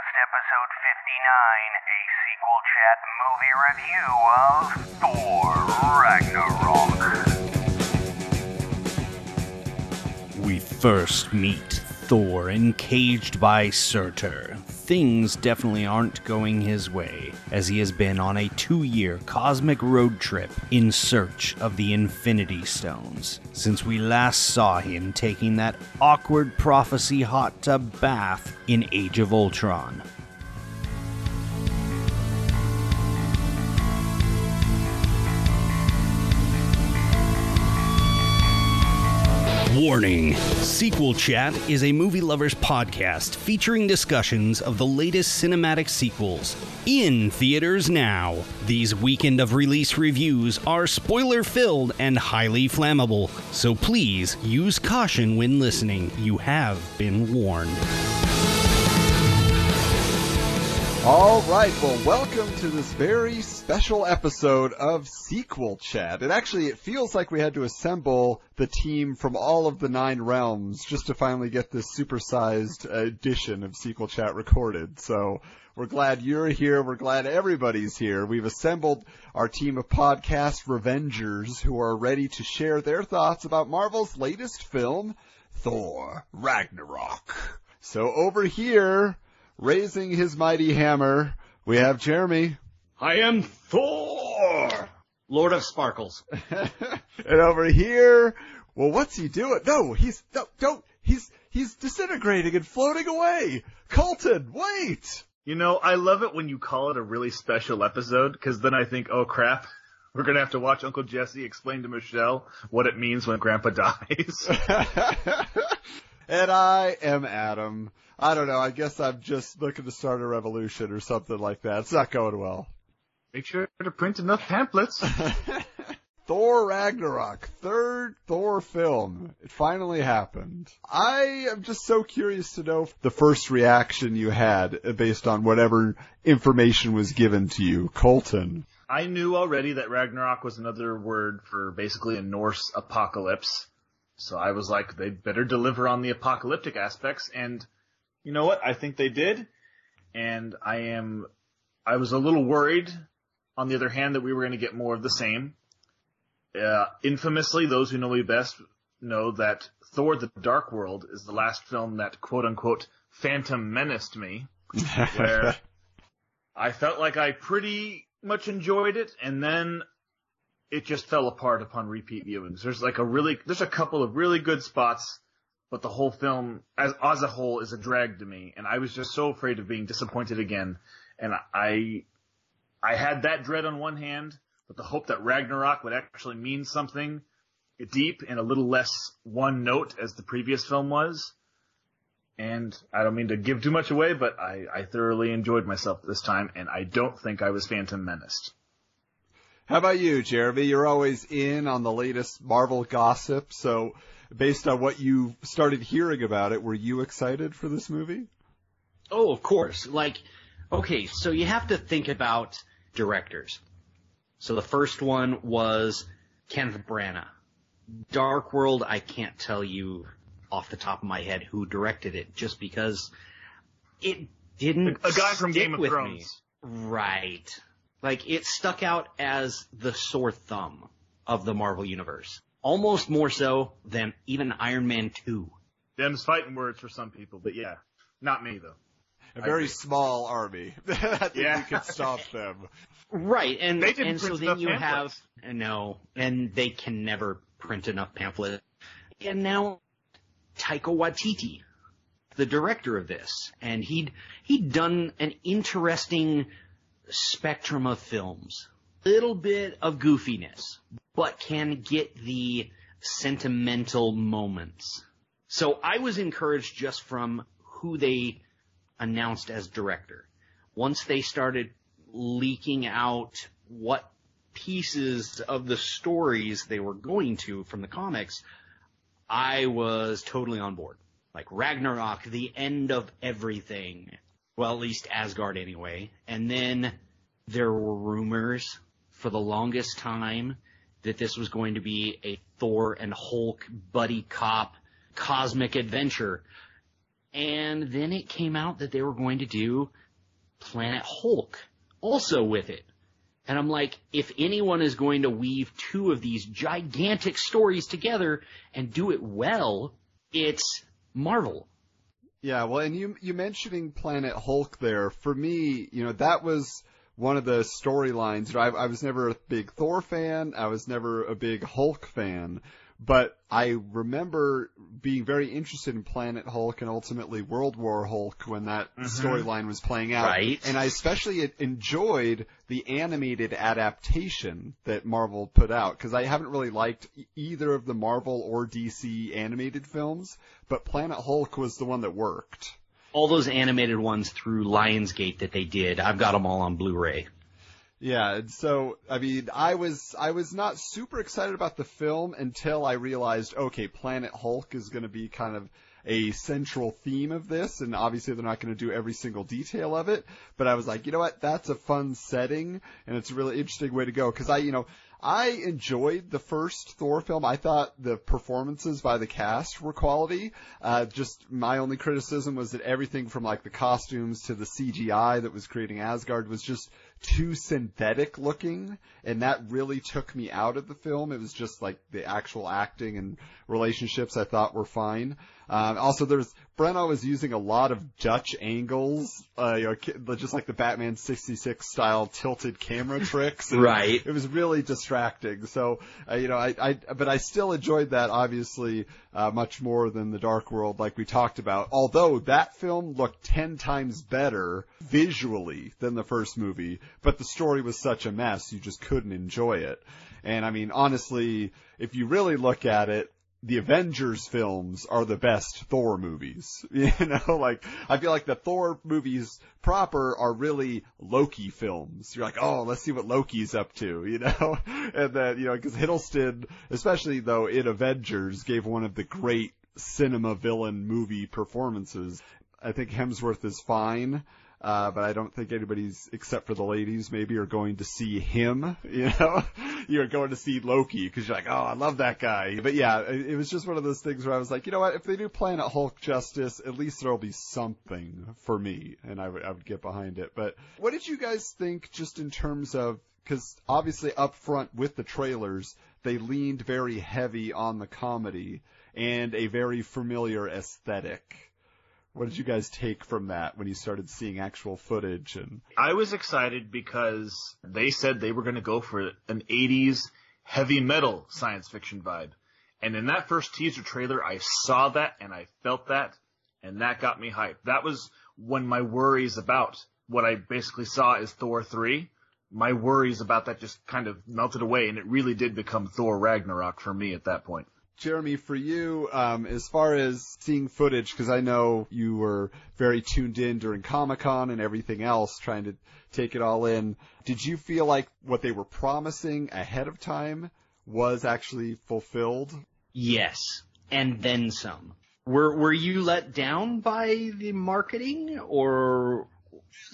Podcast, episode 59, a sequel chat movie review of Thor Ragnarok. We first meet Thor encaged by Surtur. Things definitely aren't going his way, as he has been on a two year cosmic road trip in search of the Infinity Stones, since we last saw him taking that awkward prophecy hot tub bath in Age of Ultron. Warning Sequel Chat is a movie lovers podcast featuring discussions of the latest cinematic sequels in theaters now. These weekend of release reviews are spoiler filled and highly flammable, so please use caution when listening. You have been warned. All right, well, welcome to this very special episode of Sequel Chat. It actually it feels like we had to assemble the team from all of the nine realms just to finally get this supersized edition of Sequel Chat recorded. So we're glad you're here. We're glad everybody's here. We've assembled our team of podcast Revengers who are ready to share their thoughts about Marvel's latest film, Thor Ragnarok. So over here, raising his mighty hammer, we have Jeremy. I am Thor, Lord of Sparkles. and over here, well, what's he doing? No, he's no, don't. He's he's disintegrating and floating away. Colton, wait. You know, I love it when you call it a really special episode because then I think, oh crap, we're gonna have to watch Uncle Jesse explain to Michelle what it means when Grandpa dies. and I am Adam. I don't know. I guess I'm just looking to start a revolution or something like that. It's not going well. Make sure to print enough pamphlets. Thor Ragnarok, third Thor film. It finally happened. I am just so curious to know the first reaction you had based on whatever information was given to you. Colton. I knew already that Ragnarok was another word for basically a Norse apocalypse. So I was like, they better deliver on the apocalyptic aspects. And you know what? I think they did. And I am, I was a little worried on the other hand that we were going to get more of the same. Uh, infamously, those who know me best know that Thor the Dark World is the last film that quote unquote phantom menaced me, where I felt like I pretty much enjoyed it and then it just fell apart upon repeat viewings. There's like a really, there's a couple of really good spots, but the whole film as, as a whole is a drag to me. And I was just so afraid of being disappointed again. And I, I had that dread on one hand, but the hope that Ragnarok would actually mean something deep and a little less one note as the previous film was. And I don't mean to give too much away, but I, I thoroughly enjoyed myself this time, and I don't think I was Phantom Menaced. How about you, Jeremy? You're always in on the latest Marvel gossip, so based on what you started hearing about it, were you excited for this movie? Oh, of course. Like, okay, so you have to think about directors. So the first one was Kenneth Branagh. Dark World, I can't tell you off the top of my head who directed it, just because it didn't. A guy from stick Game of Thrones. Me. Right. Like it stuck out as the sore thumb of the Marvel universe, almost more so than even Iron Man Two. Them's fighting words for some people, but yeah, not me though. A very small army. I think Yeah. we could stop them. Right, and They didn't and so then you pamphlets. have no, and they can never print enough pamphlets. And now Taika Waititi, the director of this, and he'd he'd done an interesting spectrum of films, little bit of goofiness, but can get the sentimental moments. So I was encouraged just from who they announced as director. Once they started leaking out what pieces of the stories they were going to from the comics, I was totally on board. Like Ragnarok, the end of everything. Well, at least Asgard anyway. And then there were rumors for the longest time that this was going to be a Thor and Hulk buddy cop cosmic adventure. And then it came out that they were going to do Planet Hulk also with it. And I'm like, if anyone is going to weave two of these gigantic stories together and do it well, it's Marvel. Yeah, well, and you you mentioning Planet Hulk there for me, you know, that was one of the storylines. I, I was never a big Thor fan. I was never a big Hulk fan. But I remember being very interested in Planet Hulk and ultimately World War Hulk when that Mhm. storyline was playing out. Right. And I especially enjoyed the animated adaptation that Marvel put out because I haven't really liked either of the Marvel or DC animated films, but Planet Hulk was the one that worked. All those animated ones through Lionsgate that they did, I've got them all on Blu-ray. Yeah, and so I mean, I was I was not super excited about the film until I realized, okay, Planet Hulk is going to be kind of a central theme of this, and obviously they're not going to do every single detail of it. But I was like, you know what, that's a fun setting, and it's a really interesting way to go because I, you know. I enjoyed the first Thor film. I thought the performances by the cast were quality. Uh, just my only criticism was that everything from like the costumes to the CGI that was creating Asgard was just too synthetic looking, and that really took me out of the film. It was just like the actual acting and relationships I thought were fine. Um, also, there's Branagh was using a lot of Dutch angles, uh, you know, just like the Batman 66 style tilted camera tricks. Right. It was really distracting. So, uh, you know, I, I, but I still enjoyed that obviously uh, much more than the Dark World, like we talked about. Although that film looked ten times better visually than the first movie, but the story was such a mess, you just couldn't enjoy it. And I mean, honestly, if you really look at it, the Avengers films are the best Thor movies. You know, like, I feel like the Thor movies proper are really Loki films. You're like, oh, let's see what Loki's up to, you know? And then, you know, cause Hiddleston, especially though in Avengers, gave one of the great cinema villain movie performances. I think Hemsworth is fine. Uh, but I don't think anybody's, except for the ladies, maybe are going to see him, you know? you're going to see Loki because you're like, oh, I love that guy. But yeah, it, it was just one of those things where I was like, you know what? If they do Planet Hulk justice, at least there'll be something for me, and I would I would get behind it. But what did you guys think, just in terms of? Because obviously, up front with the trailers, they leaned very heavy on the comedy and a very familiar aesthetic. What did you guys take from that when you started seeing actual footage and I was excited because they said they were going to go for an 80s heavy metal science fiction vibe. And in that first teaser trailer, I saw that and I felt that and that got me hyped. That was when my worries about what I basically saw as Thor 3, my worries about that just kind of melted away and it really did become Thor Ragnarok for me at that point. Jeremy, for you, um, as far as seeing footage, because I know you were very tuned in during Comic Con and everything else, trying to take it all in, did you feel like what they were promising ahead of time was actually fulfilled? Yes, and then some. Were were you let down by the marketing, or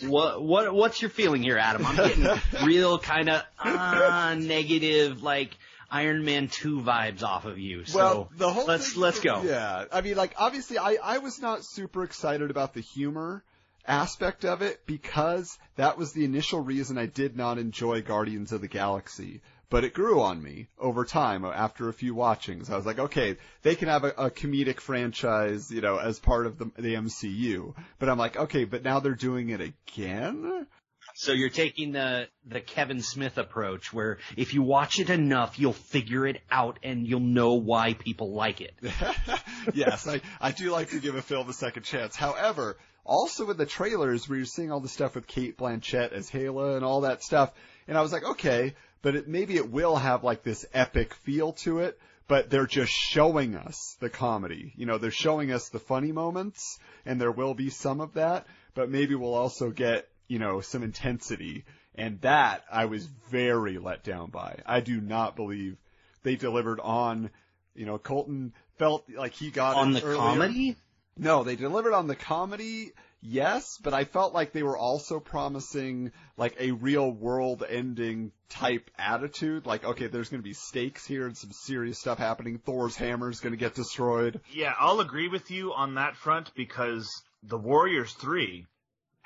what? What what's your feeling here, Adam? I'm getting real kind of uh, negative, like Iron Man two vibes off of you. So well, the whole let's thing- let's go. Yeah, I mean, like obviously, I I was not super excited about the humor aspect of it because that was the initial reason I did not enjoy Guardians of the Galaxy. But it grew on me over time after a few watchings. I was like, okay, they can have a, a comedic franchise, you know, as part of the, the MCU. But I'm like, okay, but now they're doing it again? So you're taking the the Kevin Smith approach, where if you watch it enough, you'll figure it out and you'll know why people like it. yes, I, I do like to give a film a second chance. However, also in the trailers where you're seeing all the stuff with Cate Blanchett as Hela and all that stuff, and I was like, okay, but it, maybe it will have like this epic feel to it, but they're just showing us the comedy. You know, they're showing us the funny moments, and there will be some of that, but maybe we'll also get, you know, some intensity. And that I was very let down by. I do not believe they delivered on, you know, Colton felt like he got On the earlier. comedy, No, they delivered on the comedy. yes, but I felt like they were also promising like a real world ending type attitude. Like, okay, there's going to be stakes here and some serious stuff happening. Thor's hammer is going to get destroyed. Yeah, I'll agree with you on that front because the Warriors 3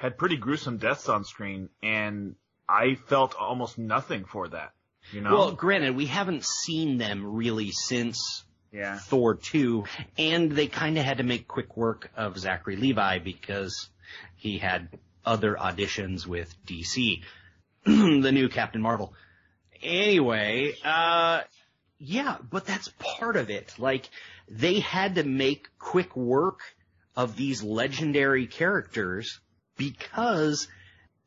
had pretty gruesome deaths on screen and I felt almost nothing for that. You know? Well, granted, we haven't seen them really since yeah. Thor 2, and they kind of had to make quick work of Zachary Levi because he had other auditions with DC, the new Captain Marvel. Anyway, uh, yeah, but that's part of it. Like, they had to make quick work of these legendary characters because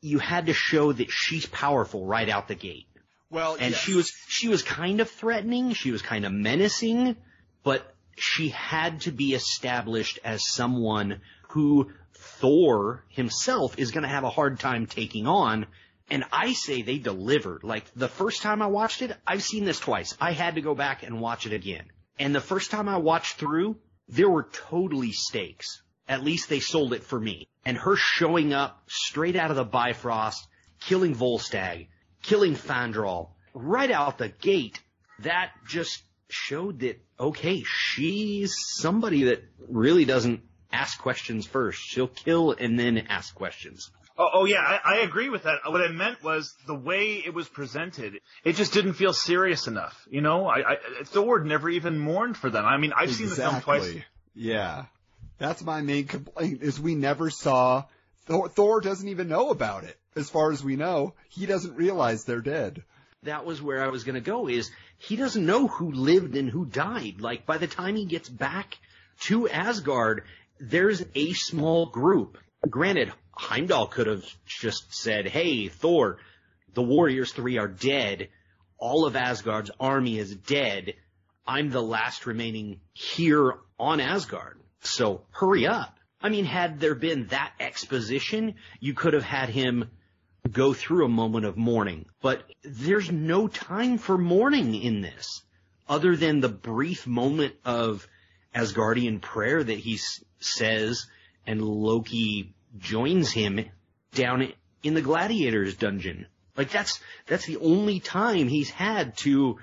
you had to show that she's powerful right out the gate. Well, And yes. she was, she was kind of threatening, she was kind of menacing, but she had to be established as someone who Thor himself is gonna have a hard time taking on. And I say they delivered. Like the first time I watched it, I've seen this twice. I had to go back and watch it again. And the first time I watched through, there were totally stakes. At least they sold it for me. And her showing up straight out of the Bifrost, killing Volstagg, killing Fandral, right out the gate, that just showed that, okay, she's somebody that really doesn't ask questions first. She'll kill and then ask questions. Oh, oh yeah, I, I agree with that. What I meant was the way it was presented. It just didn't feel serious enough. You know, I, I Thor never even mourned for them. I mean, I've seen the film twice. Yeah. That's my main complaint is we never saw Thor, Thor doesn't even know about it. As far as we know, he doesn't realize they're dead. that was where I was going to go is he doesn't know who lived and who died. Like by the time he gets back to Asgard, there's a small group. Granted, Heimdall could have just said, "Hey, Thor, the Warriors 3 are dead. All of Asgard's army is dead. I'm the last remaining here on Asgard. So hurry up." I mean, had there been that exposition, you could have had him go through a moment of mourning. But there's no time for mourning in this, other than the brief moment of Asgardian prayer that he says, and Loki joins him down in the gladiators dungeon. Like that's, that's the only time he's had to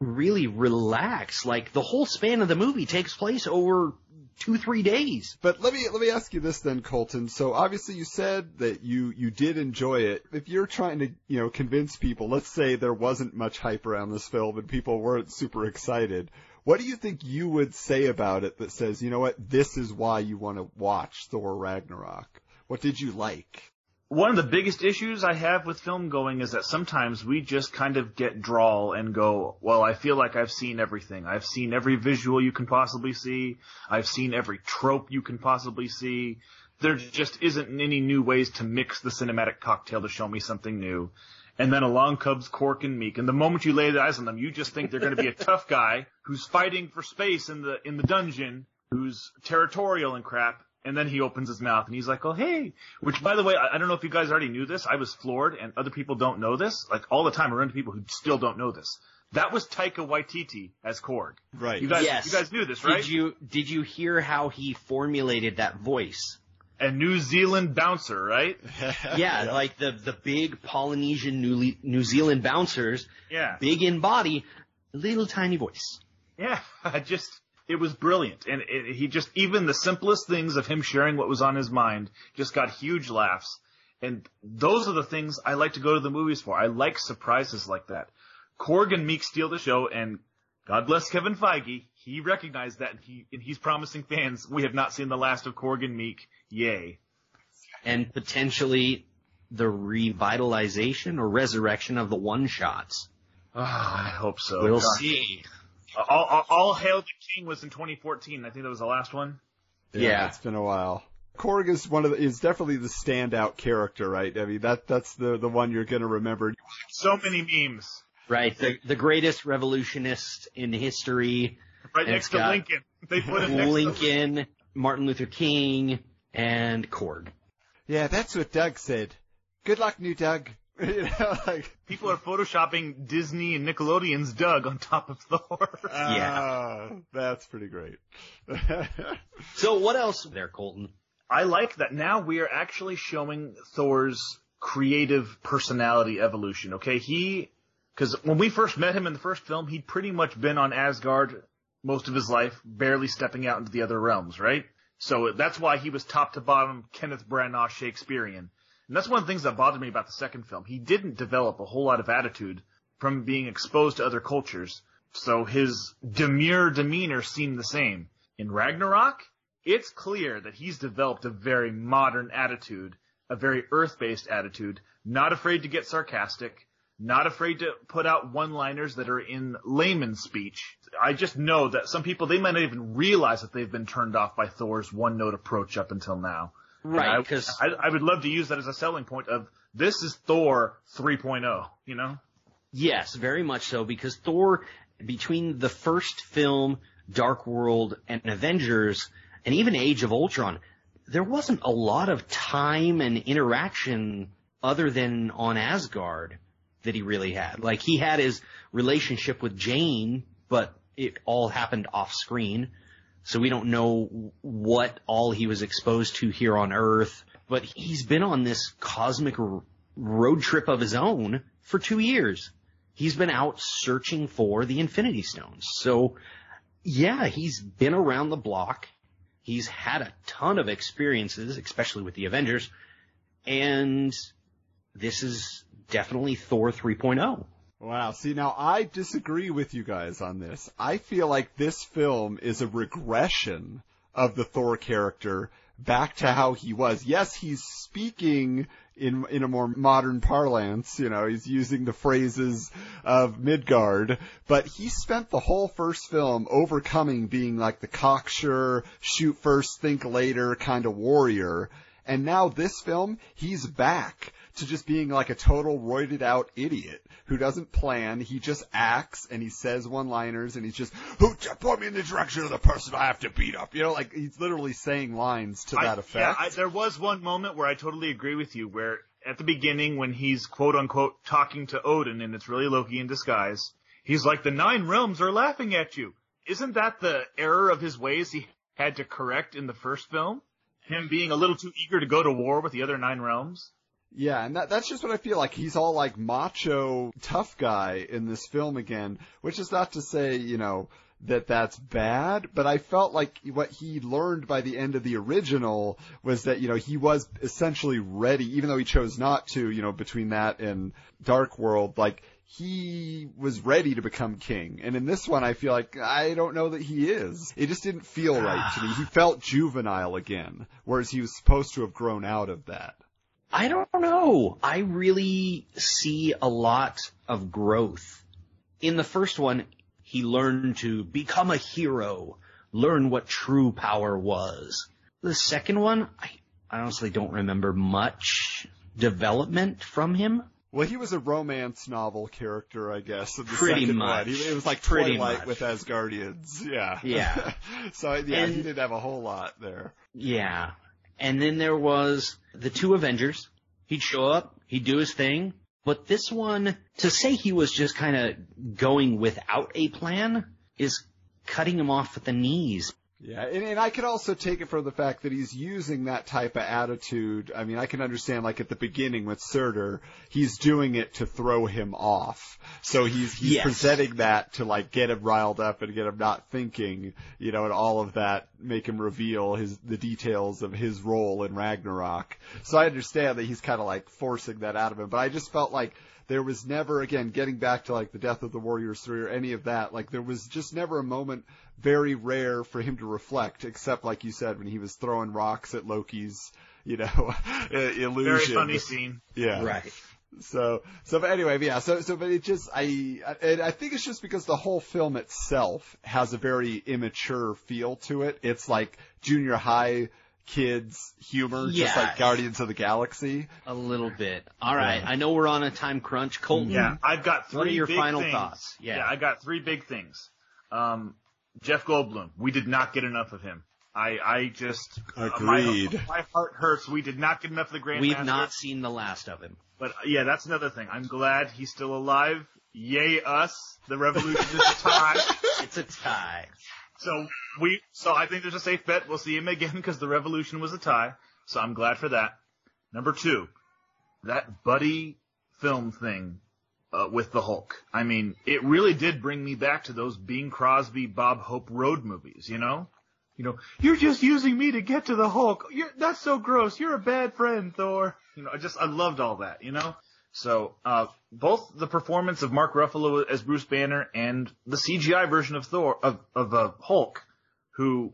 really relax. Like the whole span of the movie takes place over two, three days. But let me let me ask you this then, Colton. So obviously you said that you you did enjoy it. If you're trying to you know convince people, let's say there wasn't much hype around this film and people weren't super excited, what do you think you would say about it that says you know what this is why you want to watch Thor Ragnarok? What did you like? One of the biggest issues I have with film going is that sometimes we just kind of get drawl and go, well, I feel like I've seen everything. I've seen every visual you can possibly see. I've seen every trope you can possibly see. There just isn't any new ways to mix the cinematic cocktail to show me something new. And then along comes Korg and Meek, and the moment you lay eyes on them, you just think they're going to be a tough guy who's fighting for space in the in the dungeon, who's territorial and crap. And then he opens his mouth and he's like, "Oh hey," which by the way, I, I don't know if you guys already knew this. I was floored, and other people don't know this. Like all the time, I run into people who still don't know this. That was Taika Waititi as Korg. Right. You guys, Yes. you guys knew this, right? Did you, did you hear how he formulated that voice? A New Zealand bouncer, right? Yeah, like the the big Polynesian New New Zealand bouncers, Yeah. big in body, little tiny voice. Yeah, I just it was brilliant, and it, he just even the simplest things of him sharing what was on his mind just got huge laughs, and those are the things I like to go to the movies for. I like surprises like that. Korg and Meek steal the show, and God bless Kevin Feige. He recognized that, and, he, and he's promising fans we have not seen the last of Korg and Meek. Yay! and potentially the revitalization or resurrection of the one shots. Ah, I hope so. we'll God. see. All, all, all Hail the King was in 2014. I think that was the last one. Yeah. it's been a while. Korg is one of the, is definitely the standout character, right? I mean that that's the the one you're gonna remember. So many memes. Right, the the greatest revolutionist in history, Right next to Lincoln. They put him next to Lincoln, Martin Luther King, and Korg. Yeah, that's what Doug said. Good luck, new Doug. you know, like People are photoshopping Disney and Nickelodeon's Doug on top of Thor. Yeah. ah, that's pretty great. So what else there, Colton? I like that now we are actually showing Thor's creative personality evolution. Okay, he because when we first met him in the first film, he'd pretty much been on Asgard most of his life, barely stepping out into the other realms, right? So that's why he was top to bottom Kenneth Branagh Shakespearean. And that's one of the things that bothered me about the second film. He didn't develop a whole lot of attitude from being exposed to other cultures. So his demure demeanor seemed the same. In Ragnarok, it's clear that he's developed a very modern attitude, a very earth-based attitude, not afraid to get sarcastic, not afraid to put out one-liners that are in layman speech. I just know that some people, they might not even realize that they've been turned off by Thor's one-note approach up until now. Right, I- because I, I would love to use that as a selling point of this is Thor 3.0, you know? Yes, very much so, because Thor, between the first film, Dark World, and Avengers, and even Age of Ultron, there wasn't a lot of time and interaction other than on Asgard that he really had. Like, he had his relationship with Jane, but it all happened off screen. So we don't know what all he was exposed to here on Earth, but he's been on this cosmic r- road trip of his own for two years. He's been out searching for the Infinity Stones. So, yeah, he's been around the block. He's had a ton of experiences, especially with the Avengers, and this is definitely Thor oh. 3.0. Wow. See, now I disagree with you guys on this. I feel like this film is a regression of the Thor character back to how he was. Yes, he's speaking in in a more modern parlance, you know, he's using the phrases of Midgard, but he spent the whole first film overcoming being like the cocksure, shoot first, think later kind of warrior. And now this film, he's back to just being like a total roided out idiot who doesn't plan. He just acts and he says one liners and he's just, who point me in the direction of the person I have to beat up. You know, like he's literally saying lines to I- that effect. Yeah, I, there was one moment where I totally agree with you, where at the beginning, when he's quote unquote talking to Odin, and it's really Loki in disguise, he's like, "The nine realms are laughing at you." Isn't that the error of his ways he had to correct in the first film? Him being a little too eager to go to war with the other nine realms. Yeah, and that, that's just what I feel like. He's all like macho, tough guy in this film again, which is not to say, you know, that that's bad, but I felt like what he learned by the end of the original was that, you know, he was essentially ready, even though he chose not to, you know, between that and Dark World, like, he was ready to become king. And in this one, I feel like I don't know that he is. It just didn't feel right to me. He ah. felt juvenile again, whereas he was supposed to have grown out of that. I don't know. I really see a lot of growth. In the first one, he learned to become a hero, learn what true power was. The second one, I honestly don't remember much development from him. Well, he was a romance novel character, I guess. In the Pretty much. He, it was like Pretty Twilight much. with Asgardians. Yeah. Yeah. so yeah, And- he didn't have a whole lot there. Yeah. And then there was the two Avengers. He'd show up, he'd do his thing. But this one, to say he was just kind of going without a plan is cutting him off at the knees. Yeah, and, and I can also take it from the fact that he's using that type of attitude. I mean, I can understand like at the beginning with Surtur, he's doing it to throw him off. So he's he's Yes. presenting that to like get him riled up and get him not thinking, you know, and all of that make him reveal his the details of his role in Ragnarok. So I understand that he's kind of like forcing that out of him, but I just felt like there was never again getting back to like the death of the warriors 3 or any of that like there was just never a moment very rare for him to reflect except like you said when he was throwing rocks at loki's you know illusion Very funny scene. yeah Right. so so but anyway yeah so so but it just i I, I think it's just because the whole film itself has a very immature feel to it it's like junior high kids humor just like guardians of the galaxy A little bit. All right. I know we're on a time crunch. Colton. Yeah, I've got three What are your big final things. thoughts? Yeah. I got three big things. Um, Jeff Goldblum, we did not get enough of him. I, I just Agreed. My, my heart hurts. We did not get enough of the Grandmaster. We've not seen the last of him. But uh, yeah, that's another thing. I'm glad he's still alive. Yay us! The revolution is a tie. It's a tie. So we, so I think there's a safe bet we'll see him again because the Revolution was a tie. So I'm glad for that. Number two, that buddy film thing uh, with the Hulk. I mean, it really did bring me back to those Bing Crosby, Bob Hope road movies. You know, you know, you're just using me to get to the Hulk. You're, that's so gross. You're a bad friend, Thor. You know, I just I loved all that. You know. So uh, both the performance of Mark Ruffalo as Bruce Banner and the CGI version of Thor of of uh, Hulk, who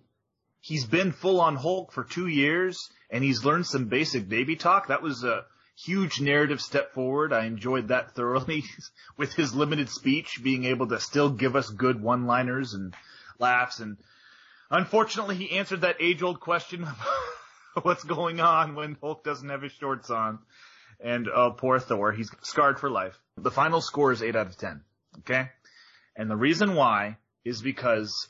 he's been full on Hulk for two years and he's learned some basic baby talk. That was a huge narrative step forward. I enjoyed that thoroughly with his limited speech, being able to still give us good one liners and laughs. And unfortunately, he answered that age old question. Of what's going on when Hulk doesn't have his shorts on? And uh, poor Thor, he's scarred for life. The final score is 8 out of 10. Okay? And the reason why is because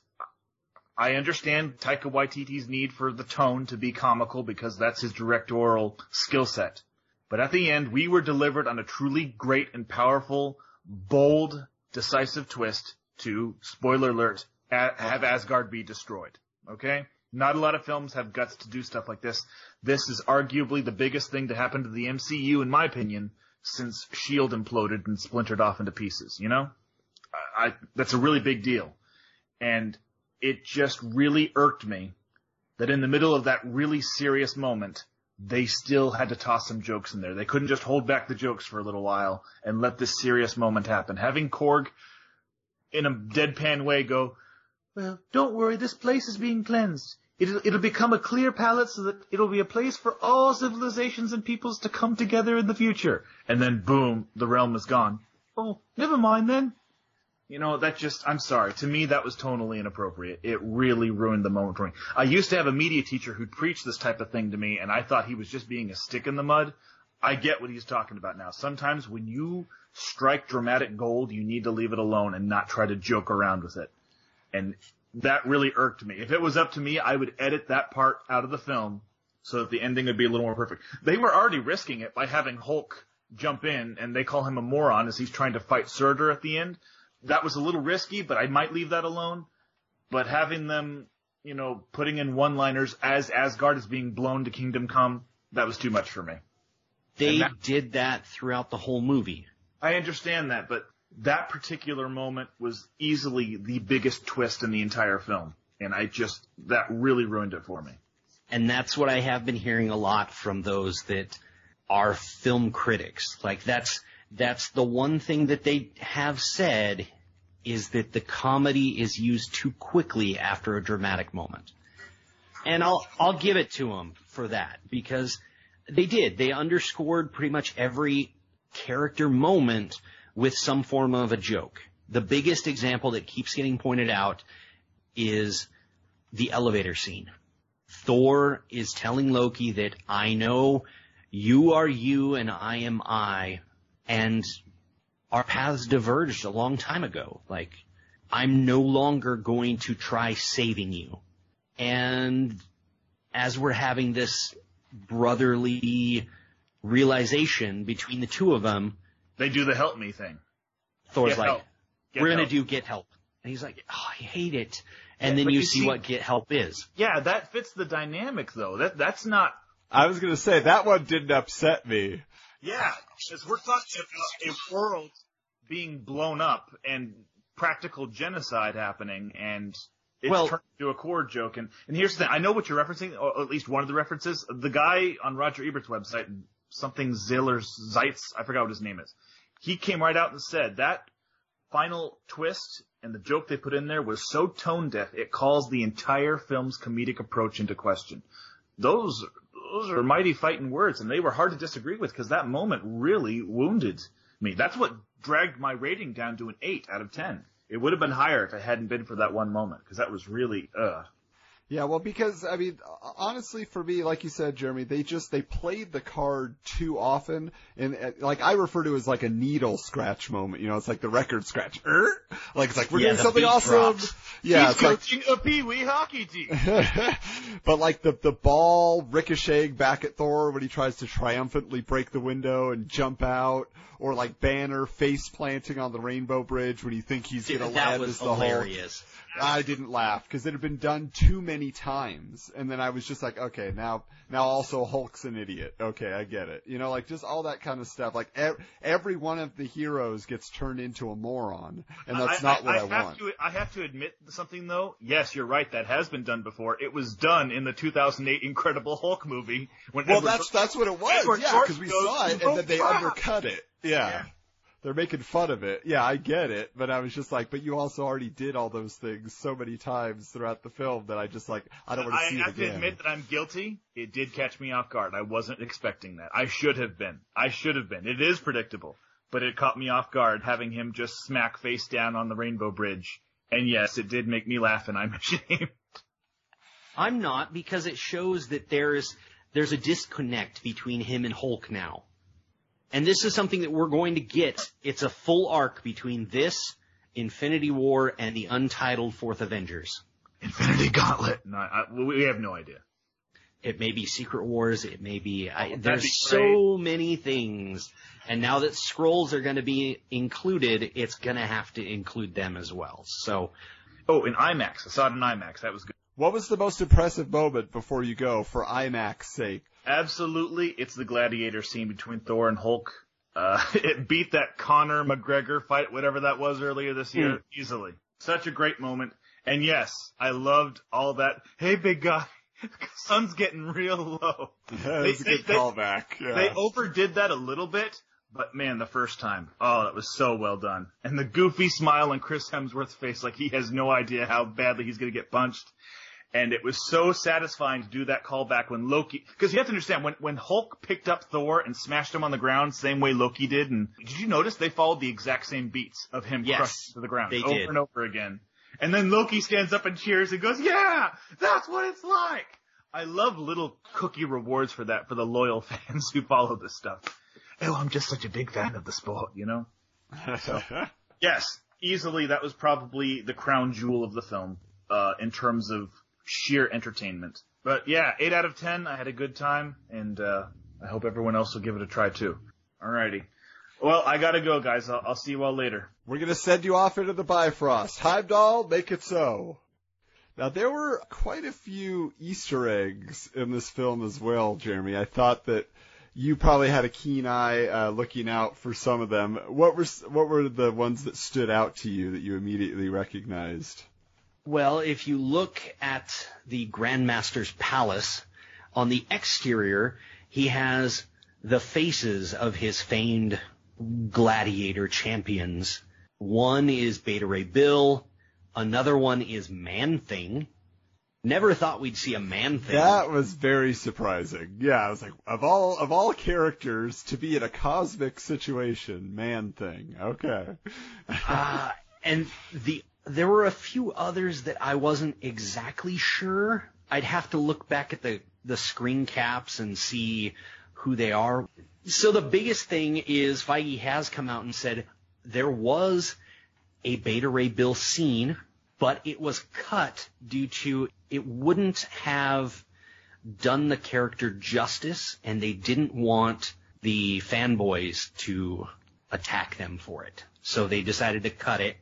I understand Taika Waititi's need for the tone to be comical because that's his directorial skill set. But at the end, we were delivered on a truly great and powerful, bold, decisive twist to, spoiler alert, have Asgard be destroyed. Okay? Not a lot of films have guts to do stuff like this. This is arguably the biggest thing to happen to the MCU, in my opinion, since S.H.I.E.L.D. imploded and splintered off into pieces, you know? I, that's a really big deal. And it just really irked me that in the middle of that really serious moment, they still had to toss some jokes in there. They couldn't just hold back the jokes for a little while and let this serious moment happen. Having Korg in a deadpan way go, well, don't worry, this place is being cleansed. It'll, it'll become a clear palette so that it'll be a place for all civilizations and peoples to come together in the future. And then boom, the realm is gone. Oh, never mind then. You know, that just, I'm sorry. To me, that was tonally inappropriate. It really ruined the moment for me. I used to have a media teacher who'd preach this type of thing to me, and I thought he was just being a stick in the mud. I get what he's talking about now. Sometimes when you strike dramatic gold, you need to leave it alone and not try to joke around with it. And that really irked me. If it was up to me, I would edit that part out of the film so that the ending would be a little more perfect. They were already risking it by having Hulk jump in and they call him a moron as he's trying to fight Surtur at the end. That was a little risky, but I might leave that alone. But having them, you know, putting in one-liners as Asgard is being blown to Kingdom Come, that was too much for me. They that, did that throughout the whole movie. I understand that, but that particular moment was easily the biggest twist in the entire film. And I just, that really ruined it for me. And that's what I have been hearing a lot from those that are film critics. Like that's, that's the one thing that they have said is that the comedy is used too quickly after a dramatic moment. And I'll, I'll give it to them for that because they did. They underscored pretty much every character moment with some form of a joke. The biggest example that keeps getting pointed out is the elevator scene. Thor is telling Loki that I know you are you and I am I and our paths diverged a long time ago. Like I'm no longer going to try saving you. And as we're having this brotherly realization between the two of them, they do the help me thing. Thor's get like, we're gonna do get help. And he's like, oh, I hate it. And yeah, then you, you see, see, what get help is. Yeah, that fits the dynamic though. That that's not. I was gonna say that one didn't upset me. Yeah, because we're talking about a world being blown up and practical genocide happening, and it's well, turned into a Korg joke. And and here's the thing: I know what you're referencing, or at least one of the references. The guy on Roger Ebert's website, something Zoller Seitz, I forgot what his name is he came right out and said that final twist and the joke they put in there was so tone deaf it calls the entire film's comedic approach into question. Those those are mighty fighting words, and they were hard to disagree with because that moment really wounded me. That's what dragged my rating down to an eight out of ten. It would have been higher if it hadn't been for that one moment because that was really uh yeah, well, because I mean, honestly, for me, like you said, Jeremy, they just they played the card too often, and uh, like I refer to it as like a needle scratch moment. You know, it's like the record scratch. Er? Like it's like we're yeah, doing something awesome. Drops. Yeah, He's coaching like, a pee wee hockey team. but like the the ball ricocheting back at Thor when he tries to triumphantly break the window and jump out, or like Banner face planting on the Rainbow Bridge when you think he's Dude, gonna land as the hilarious. I didn't laugh because it had been done too many times, and then I was just like, okay, now now also Hulk's an idiot. Okay, I get it. You know, like just all that kind of stuff. Like ev- every one of the heroes gets turned into a moron, and that's not what I, have want. To, I have to admit something though. Yes, you're right. That has been done before. It was done in the 2008 Incredible Hulk movie. When Well, Edward- that's that's what it was. Edward Yeah, because we saw it, "Oh, and then they oh, crap." undercut it. Yeah. Yeah. They're making fun of it. Yeah, I get it, but I was just like, but you also already did all those things so many times throughout the film that I just like, I don't want to I see it again. I have to admit that I'm guilty. It did catch me off guard. I wasn't expecting that. I should have been. I should have been. It is predictable, but it caught me off guard having him just smack face down on the Rainbow Bridge. And yes, it did make me laugh, and I'm ashamed. I'm not because it shows that there's there's a disconnect between him and Hulk now. And this is something that we're going to get. It's a full arc between this, Infinity War, and the untitled Fourth Avengers. Infinity Gauntlet. No, I, we have no idea. It may be Secret Wars. It may be. I, that'd there's be so many things, and now that scrolls are going to be included, it's going to have to include them as well. So Oh, in IMAX. I saw it in IMAX. That was good. What was the most impressive moment before you go for IMAX sake? Absolutely, it's the gladiator scene between Thor and Hulk. Uh, it beat that Conor McGregor fight, whatever that was earlier this year, easily. Such a great moment. And yes, I loved all that. Hey, big guy, sun's getting real low. That was a good they- callback. Yeah. They overdid that a little bit, but man, the first time, oh, that was so well done. And the goofy smile on Chris Hemsworth's face, like he has no idea how badly he's going to get punched. And it was so satisfying to do that callback when Loki, because you have to understand when when Hulk picked up Thor and smashed him on the ground, same way Loki did. And did you notice they followed the exact same beats of him Yes, crushed to the ground over did. and over again? And then Loki stands up and cheers and goes, "Yeah, that's what it's like." I love little cookie rewards for that for the loyal fans who follow this stuff. Oh, I'm just such a big fan of the sport, you know? Yes, easily that was probably the crown jewel of the film, uh, in terms of sheer entertainment. But yeah, 8 out of 10, I had a good time, and, uh, I hope everyone else will give it a try too. Alrighty. Well, I gotta go, guys. I'll, I'll see you all later. We're gonna send you off into the Bifrost. Heimdall, make it so. Now there were quite a few Easter eggs in this film as well, Jeremy. I thought that you probably had a keen eye uh, looking out for some of them. What were what were the ones that stood out to you that you immediately recognized? Well, if you look at the Grandmaster's palace, on the exterior, he has the faces of his famed gladiator champions. One is Beta Ray Bill, another one is Man Thing. Never thought we'd see a Man Thing. That was very surprising. Yeah, I was like, of all of all characters to be in a cosmic situation, man thing. Okay. Uh, and the there were a few others that I wasn't exactly sure. I'd have to look back at the the screen caps and see who they are. So the biggest thing is Feige has come out and said there was a Beta Ray Bill scene, but it was cut due to it wouldn't have done the character justice, and they didn't want the fanboys to attack them for it. So they decided to cut it.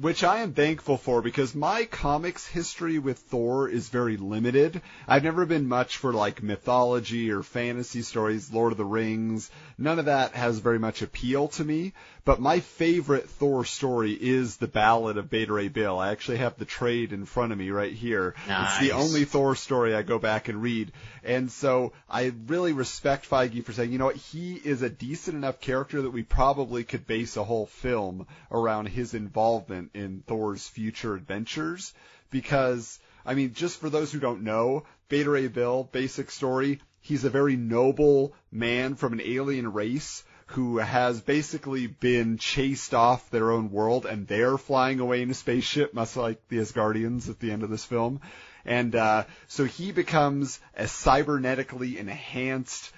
Which I am thankful for because my comics history with Thor is very limited. I've never been much for like mythology or fantasy stories, Lord of the Rings. None of that has very much appeal to me. But my favorite Thor story is the Ballad of Beta Ray Bill. I actually have the trade in front of me right here. It's the only Thor story I go back and read. And so I really respect Feige for saying, you know what, he is a decent enough character that we probably could base a whole film around his involvement in Thor's future adventures. Because, I mean, just for those who don't know, Beta Ray Bill, basic story, he's a very noble man from an alien race who has basically been chased off their own world and they're flying away in a spaceship, much like the Asgardians at the end of this film. And uh, so he becomes a cybernetically enhanced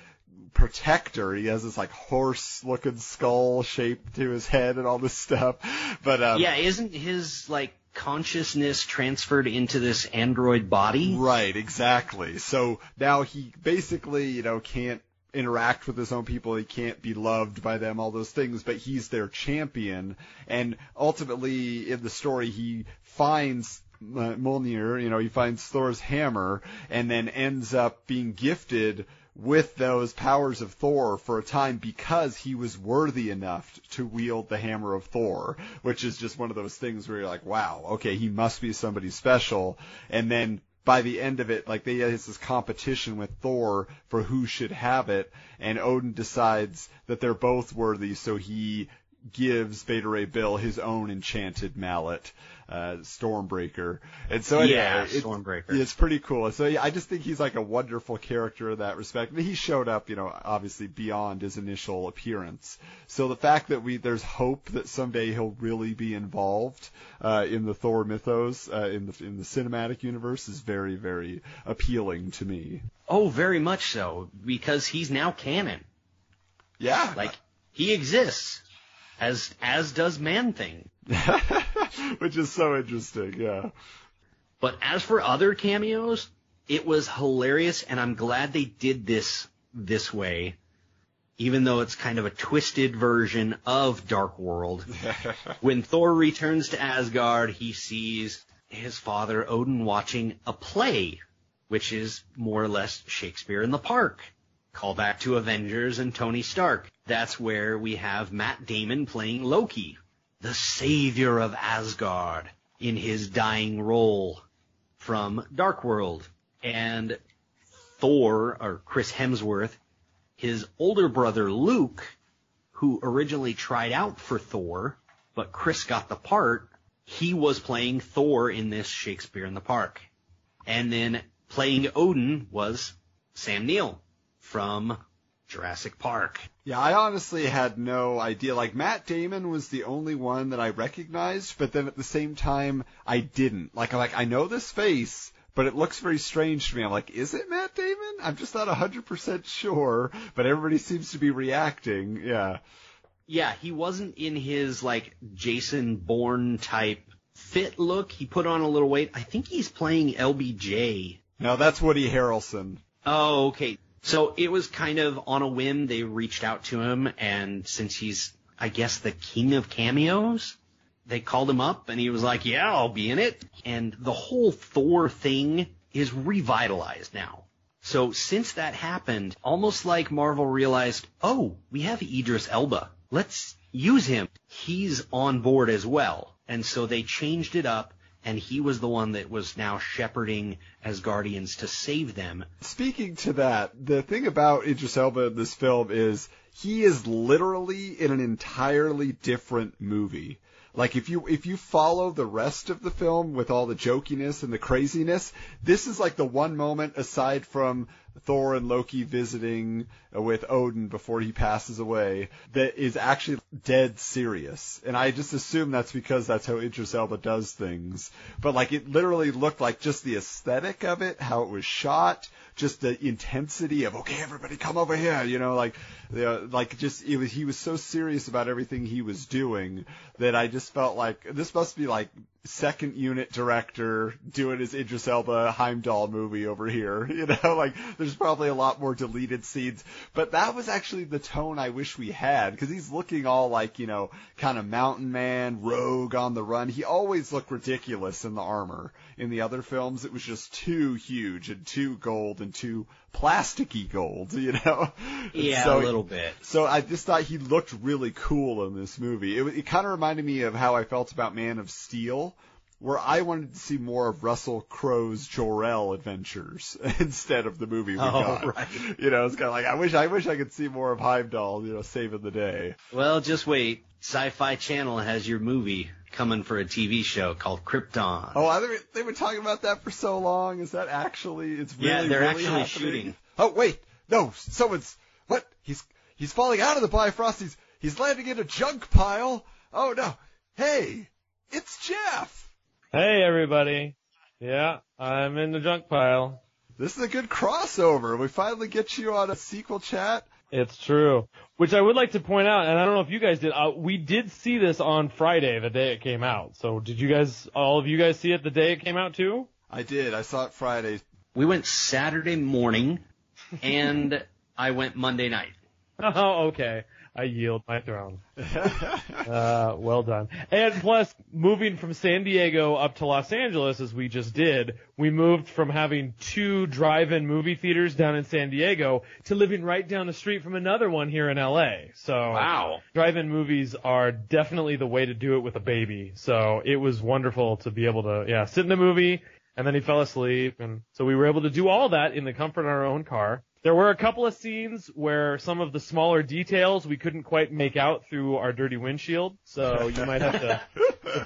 protector. He has this like horse-looking skull shape to his head and all this stuff. But um, Yeah, isn't his like consciousness transferred into this android body? Right, exactly. So now he basically, you know, can't interact with his own people. He can't be loved by them, all those things, but he's their champion. And ultimately, in the story, he finds uh, Mjolnir, you know, he finds Thor's hammer and then ends up being gifted with those powers of Thor for a time because he was worthy enough to wield the hammer of Thor, which is just one of those things where you're like, wow, okay, he must be somebody special. And then by the end of it, like they has this competition with Thor for who should have it, and Odin decides that they're both worthy, so he gives Beta Ray Bill his own enchanted mallet, uh, Stormbreaker. And so anyway, Yeah, it's, Stormbreaker. It's pretty cool. So yeah, I just think he's like a wonderful character in that respect. He showed up, you know, obviously beyond his initial appearance. So the fact that we there's hope that someday he'll really be involved uh, in the Thor mythos uh, in the in the cinematic universe is very very appealing to me. Oh, very much so, because he's now canon. Yeah, Like, he exists. As, as does Man Thing. which is so interesting. Yeah. But as for other cameos, it was hilarious, and I'm glad they did this this way, even though it's kind of a twisted version of Dark World. when Thor returns to Asgard, he sees his father Odin watching a play, which is more or less Shakespeare in the Park. Call back to Avengers and Tony Stark. That's where we have Matt Damon playing Loki, the savior of Asgard, in his dying role from Dark World. And Thor, or Chris Hemsworth, his older brother Luke, who originally tried out for Thor, but Chris got the part, he was playing Thor in this Shakespeare in the Park. And then playing Odin was Sam Neill from Jurassic Park. Yeah, I honestly had no idea. Like Matt Damon was the only one that I recognized, but then at the same time I didn't. Like I'm like I know this face, but it looks very strange to me. I'm like, is it Matt Damon? I'm just not 100% sure, but everybody seems to be reacting. Yeah. Yeah, he wasn't in his like Jason Bourne type fit look. He put on a little weight. I think he's playing LBJ. No, that's Woody Harrelson. Oh, okay. So it was kind of on a whim. They reached out to him, and since he's, I guess, the king of cameos, they called him up, and he was like, "Yeah, I'll be in it." And the whole Thor thing is revitalized now. So since that happened, almost like Marvel realized, oh, we have Idris Elba. Let's use him. He's on board as well. And so they changed it up, and he was the one that was now shepherding Asgardians to save them. Speaking to that, the thing about Idris Elba in this film is he is literally in an entirely different movie. Like if you if you follow the rest of the film with all the jokiness and the craziness, this is like the one moment aside from Thor and Loki visiting uh, with Odin before he passes away that is actually dead serious. And I just assume that's because that's how Idris Elba does things. But like it literally looked like just the aesthetic of it, how it was shot, just the intensity of okay, everybody come over here, you know, like the like just it was he was so serious about everything he was doing that I just felt like this must be like second unit director doing his Idris Elba Heimdall movie over here. You know, like there's probably a lot more deleted scenes, but that was actually the tone I wish we had because he's looking all like you know kind of mountain man, rogue on the run. He always looked ridiculous in the armor. In the other films, it was just too huge and too gold and too plasticky gold. You know, Yeah, So- a little bit. so I just thought he looked really cool in this movie. It, it kind of reminded me of how I felt about Man of Steel, where I wanted to see more of Russell Crowe's Jor-El adventures instead of the movie we Oh, got. right. You know, it's kind of like I wish I wish I could see more of Heimdall, you know, saving the day. Well, just wait. Sci-Fi Channel has your movie coming for a TV show called Krypton. Oh, I, they've been talking about that for so long. Is that actually? It's really Yeah, they're really actually happening? shooting. Oh wait, no, someone's what? He's he's falling out of the Bifrost. He's he's landing in a junk pile. Oh no! Hey, it's Jeff. Hey everybody. Yeah, I'm in the junk pile. This is a good crossover. We finally get you on a sequel chat. It's true. Which I would like to point out, and I don't know if you guys did, uh, we did see this on Friday, the day it came out. So did you guys, all of you guys see it the day it came out too? I did. I saw it Friday. We went Saturday morning, and I went Monday night. Oh, okay. I yield my throne. Uh, well done. And plus, moving from San Diego up to Los Angeles, as we just did, we moved from having two drive-in movie theaters down in San Diego to living right down the street from another one here in LA. So, Wow. drive-in movies are definitely the way to do it with a baby. So it was wonderful to be able to, yeah, sit in the movie, and then he fell asleep, and so we were able to do all that in the comfort of our own car. There were a couple of scenes where some of the smaller details we couldn't quite make out through our dirty windshield, so you might have to.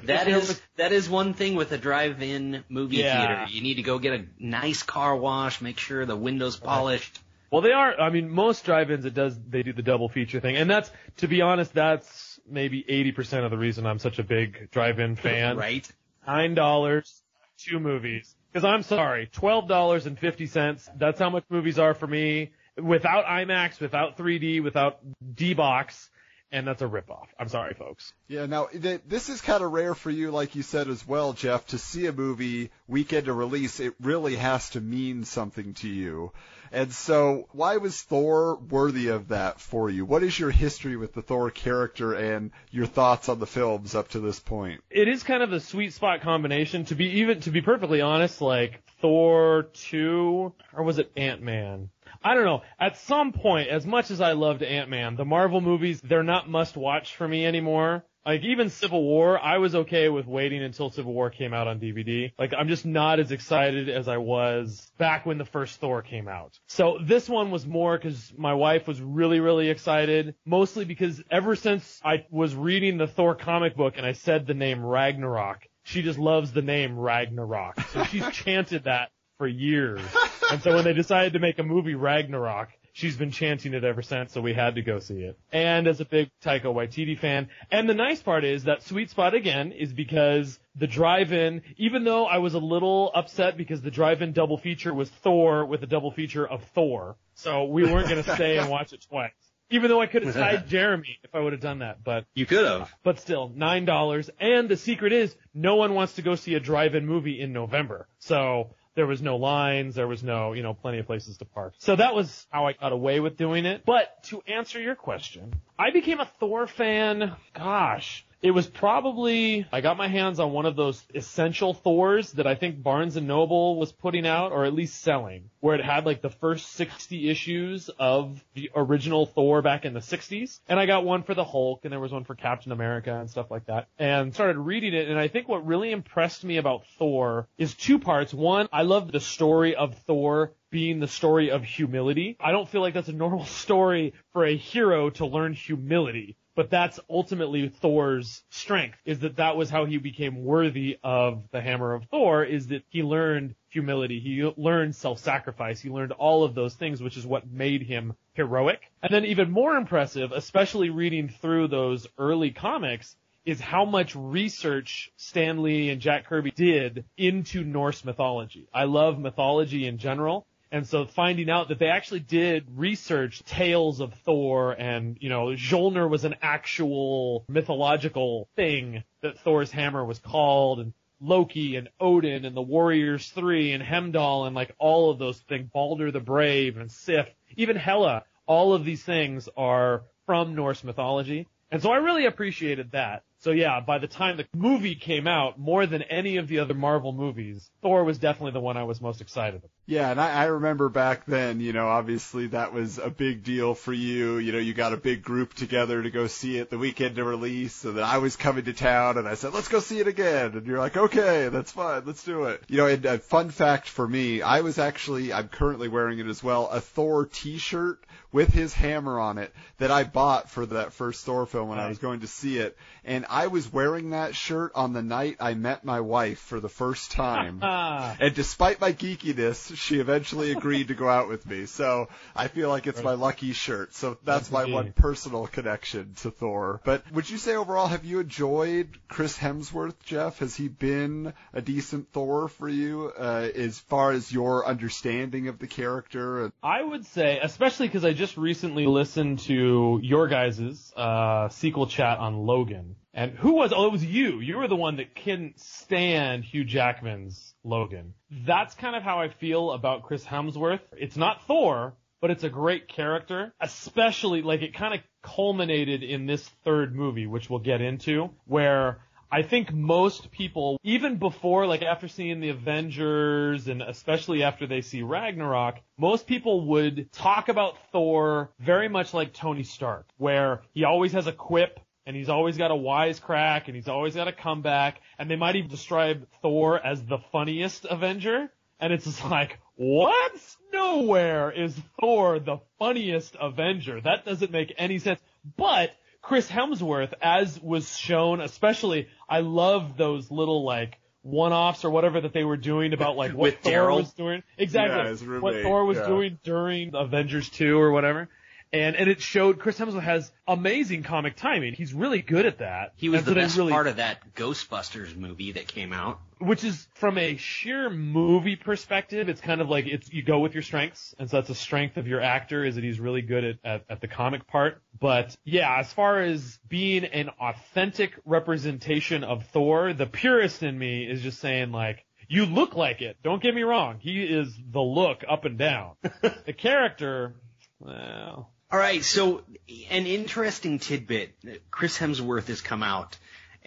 That is that is one thing with a drive-in movie Yeah. theater. You need to go get a nice car wash, make sure the windows polished. Well, they are. I mean, most drive-ins it does. They do the double feature thing, and that's to be honest, that's maybe 80% of the reason I'm such a big drive-in fan. Right? Nine dollars, two movies. Because I'm sorry, twelve dollars and fifty cents. That's how much movies are for me. Without IMAX, without 3D, without D-box, and that's a ripoff. I'm sorry, folks. Yeah, now th- this is kind of rare for you, like you said as well, Jeff, to see a movie weekend of release. It really has to mean something to you. And so, why was Thor worthy of that for you? What is your history with the Thor character and your thoughts on the films up to this point? It is kind of a sweet spot combination. To be even, to be perfectly honest, like Thor two, or was it Ant Man? I don't know. At some point, as much as I loved Ant Man, the Marvel movies, they're not must watch for me anymore. Like even Civil War, I was okay with waiting until Civil War came out on DVD. Like I'm just not as excited as I was back when the first Thor came out. So this one was more because my wife was really, really excited. Mostly because ever since I was reading the Thor comic book and I said the name Ragnarok, she just loves the name Ragnarok. So she's chanted that for years. And so when they decided to make a movie Ragnarok, she's been chanting it ever since, so we had to go see it. And as a big Taika Waititi fan, and the nice part is that sweet spot again is because the drive-in, even though I was a little upset because the drive-in double feature was Thor with a double feature of Thor, so we weren't going to stay and watch it twice. Even though I could have tied Jeremy if I would have done that, but You could have. but still, nine dollars. And the secret is, no one wants to go see a drive-in movie in November. So there was no lines, there was no, you know, plenty of places to park. So that was how I got away with doing it. But to answer your question, I became a Thor fan, gosh, it was probably, I got my hands on one of those essential Thors that I think Barnes and Noble was putting out, or at least selling, where it had like the first 60 issues of the original Thor back in the 60s. And I got one for the Hulk, and there was one for Captain America and stuff like that. And started reading it, and I think what really impressed me about Thor is two parts. One, I love the story of Thor being the story of humility. I don't feel like that's a normal story for a hero to learn humility. But that's ultimately Thor's strength, is that that was how he became worthy of the hammer of Thor, is that he learned humility, he learned self-sacrifice, he learned all of those things, which is what made him heroic. And then even more impressive, especially reading through those early comics, is how much research Stan Lee and Jack Kirby did into Norse mythology. I love mythology in general. And so finding out that they actually did research tales of Thor and, you know, Mjolnir was an actual mythological thing that Thor's hammer was called and Loki and Odin and the Warriors Three and Heimdall and like all of those things, Balder the Brave and Sif, even Hela, all of these things are from Norse mythology. And so I really appreciated that. So yeah, by the time the movie came out, more than any of the other Marvel movies, Thor was definitely the one I was most excited about. Yeah, and I, I remember back then, you know, obviously that was a big deal for you. You know, you got a big group together to go see it the weekend of release, and then I was coming to town, and I said, let's go see it again. And you're like, okay, that's fine, let's do it. You know, and a fun fact for me, I was actually, I'm currently wearing it as well, a Thor t-shirt with his hammer on it that I bought for that first Thor film when I was going to see it. And I was wearing that shirt on the night I met my wife for the first time. And despite my geekiness, she eventually agreed to go out with me. So I feel like it's my lucky shirt. So that's Yes, my indeed. one personal connection to Thor. But would you say overall, have you enjoyed Chris Hemsworth, Jeff? Has he been a decent Thor for you uh, as far as your understanding of the character? I would say, especially because I just recently listened to your guys' uh, sequel chat on Logan. And who was, oh, it was you. You were the one that couldn't stand Hugh Jackman's Logan. That's kind of how I feel about Chris Hemsworth. It's not Thor, but it's a great character. Especially like it kind of culminated in this third movie, which we'll get into, where I think most people, even before, like after seeing the Avengers and especially after they see Ragnarok, most people would talk about Thor very much like Tony Stark, where he always has a quip and he's always got a wisecrack and he's always got a comeback and they might even describe Thor as the funniest Avenger. And it's just like, what? Nowhere is Thor the funniest Avenger. That doesn't make any sense. But Chris Hemsworth, as was shown, especially, I love those little like one-offs or whatever that they were doing about like what With Thor Daryl? was doing. Exactly. Yeah, what Thor was yeah. doing during Avengers 2 or whatever. And, and it showed Chris Hemsworth has amazing comic timing. He's really good at that. He was And the so best really, part of that Ghostbusters movie that came out. which is from a sheer movie perspective, it's kind of like it's you go with your strengths, and so that's a strength of your actor is that he's really good at, at, at the comic part. But yeah, as far as being an authentic representation of Thor, the purist in me is just saying like, you look like it. Don't get me wrong. He is the look up and down. the character, well, All right, so an interesting tidbit: Chris Hemsworth has come out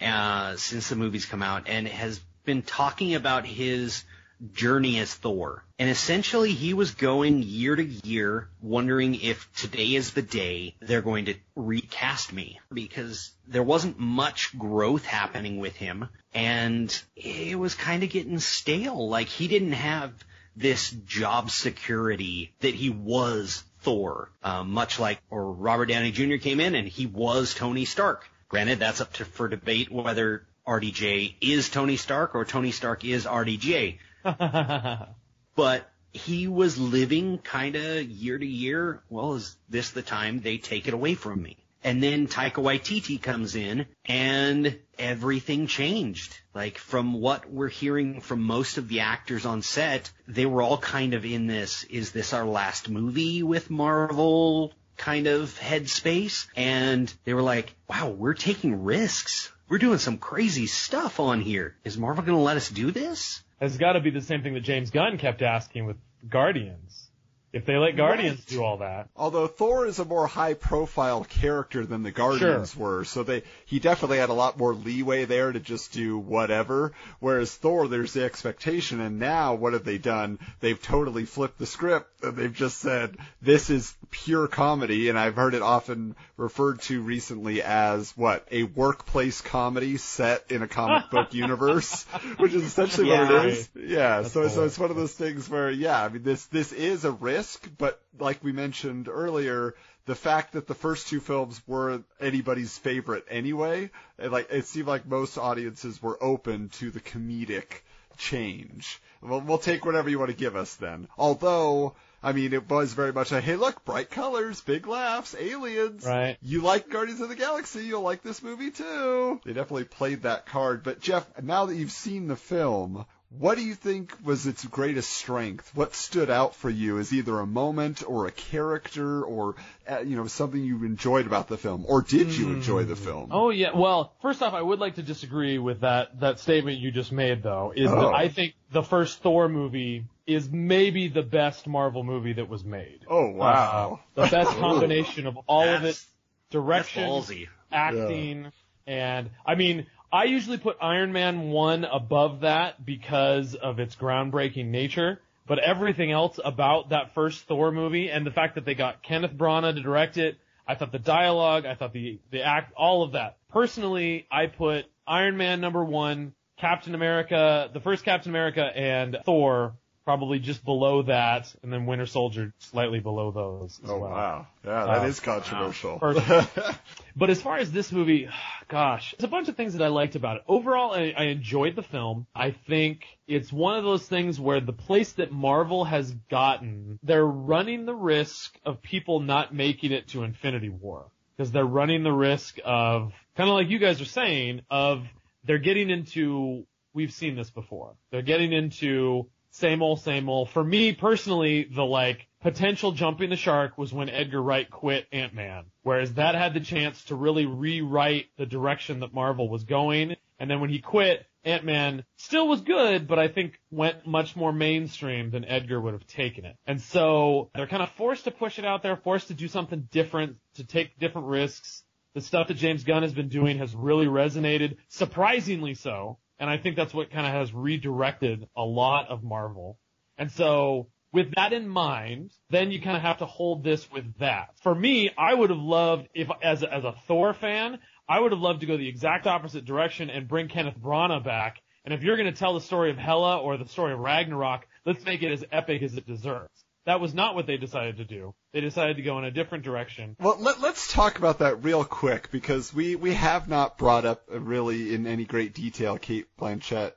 uh, since the movie's come out and has been talking about his journey as Thor. And essentially, he was going year to year, wondering if today is the day they're going to recast me because there wasn't much growth happening with him, and it was kind of getting stale. Like he didn't have this job security that he was Thor, um, much like or Robert Downey Jr. came in and he was Tony Stark. Granted, that's up to for debate whether RDJ is Tony Stark or Tony Stark is RDJ. But he was living kind of year to year. Well, is this the time they take it away from me? And then Taika Waititi comes in and everything changed. Like from what we're hearing from most of the actors on set, they were all kind of in this, is this our last movie with Marvel kind of headspace? And they were like, wow, we're taking risks. We're doing some crazy stuff on here. Is Marvel going to let us do this? has got to be the same thing that James Gunn kept asking with Guardians. If they let Guardians Right. do all that, Although Thor is a more high profile character than the Guardians were, so they he definitely had a lot more leeway there to just do whatever. Whereas Thor, there's the expectation, and now what have they done? They've totally flipped the script they've just said this is pure comedy, and I've heard it often referred to recently as what a workplace comedy set in a comic book universe, which is essentially what it is. Yeah, so so cool. it's one of those things where yeah, I mean this this is a risk, but like we mentioned earlier, the fact that the first two films weren't anybody's favorite anyway, it, like it seemed like most audiences were open to the comedic change. Well, we'll take whatever you want to give us then. Although, I mean, it was very much a hey, look, bright colors, big laughs, aliens. Right. You like Guardians of the Galaxy, you'll like this movie too. They definitely played that card. But Jeff, now that you've seen the film, what do you think was its greatest strength? What stood out for you as either a moment or a character or uh, you know something you enjoyed about the film, or did you enjoy the film? Oh yeah. Well, first off, I would like to disagree with that that statement you just made, though. Is Oh. that I think the first Thor movie is maybe the best Marvel movie that was made. Oh, wow. Uh, the best combination of all of it, direction, That's ballsy. acting, and I mean, I usually put Iron Man 1 above that because of its groundbreaking nature, but everything else about that first Thor movie and the fact that they got Kenneth Branagh to direct it, I thought the dialogue, I thought the, the act, all of that. Personally, I put Iron Man number 1, Captain America, the first Captain America and Thor probably just below that, and then Winter Soldier slightly below those as Oh well. wow, yeah, that uh, Wow. is controversial. But as far as this movie, gosh, there's a bunch of things that I liked about it. Overall, I, I enjoyed the film. I think it's one of those things where the place that Marvel has gotten, they're running the risk of people not making it to Infinity War. Because they're running the risk of, kind of like you guys are saying, of they're getting into, we've seen this before. They're getting into same old, same old. For me personally, the like potential jumping the shark was when Edgar Wright quit Ant-Man. Whereas that had the chance to really rewrite the direction that Marvel was going. And then when he quit, Ant-Man still was good, but I think went much more mainstream than Edgar would have taken it. And so they're kind of forced to push it out there, forced to do something different, to take different risks. The stuff that James Gunn has been doing has really resonated, surprisingly so. And I think that's what kind of has redirected a lot of Marvel. And so with that in mind, then you kind of have to hold this with that. For me, I would have loved if, as a, as a Thor fan, I would have loved to go the exact opposite direction and bring Kenneth Branagh back. And if you're going to tell the story of Hela or the story of Ragnarok, let's make it as epic as it deserves. That was not what they decided to do. They decided to go in a different direction. Well, let, us talk about that real quick because we, we have not brought up really in any great detail Cate Blanchett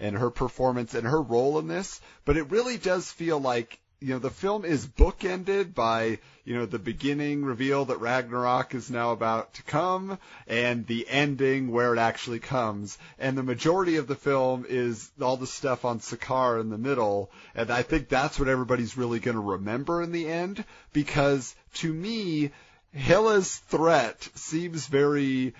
and her performance and her role in this, but it really does feel like you know, the film is bookended by, you know, the beginning reveal that Ragnarok is now about to come and the ending where it actually comes. And the majority of the film is all the stuff on Sakaar in the middle. And I think that's what everybody's really going to remember in the end because to me, Hela's threat seems very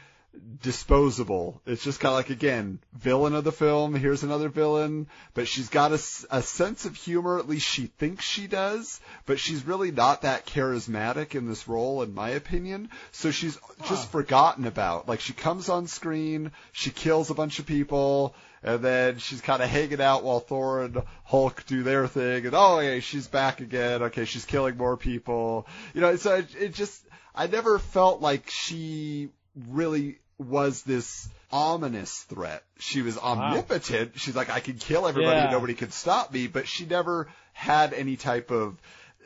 disposable. It's just kind of like again, villain of the film. Here's another villain, but she's got a, a sense of humor. At least she thinks she does, but she's really not that charismatic in this role, in my opinion. So she's just forgotten about. Like she comes on screen, she kills a bunch of people. And then she's kind of hanging out while Thor and Hulk do their thing, and oh, yeah, she's back again. Okay, she's killing more people. You know, so it, it just, I never felt like she really was this ominous threat. She was omnipotent. Wow. She's like, I could kill everybody yeah. and nobody could stop me, but she never had any type of,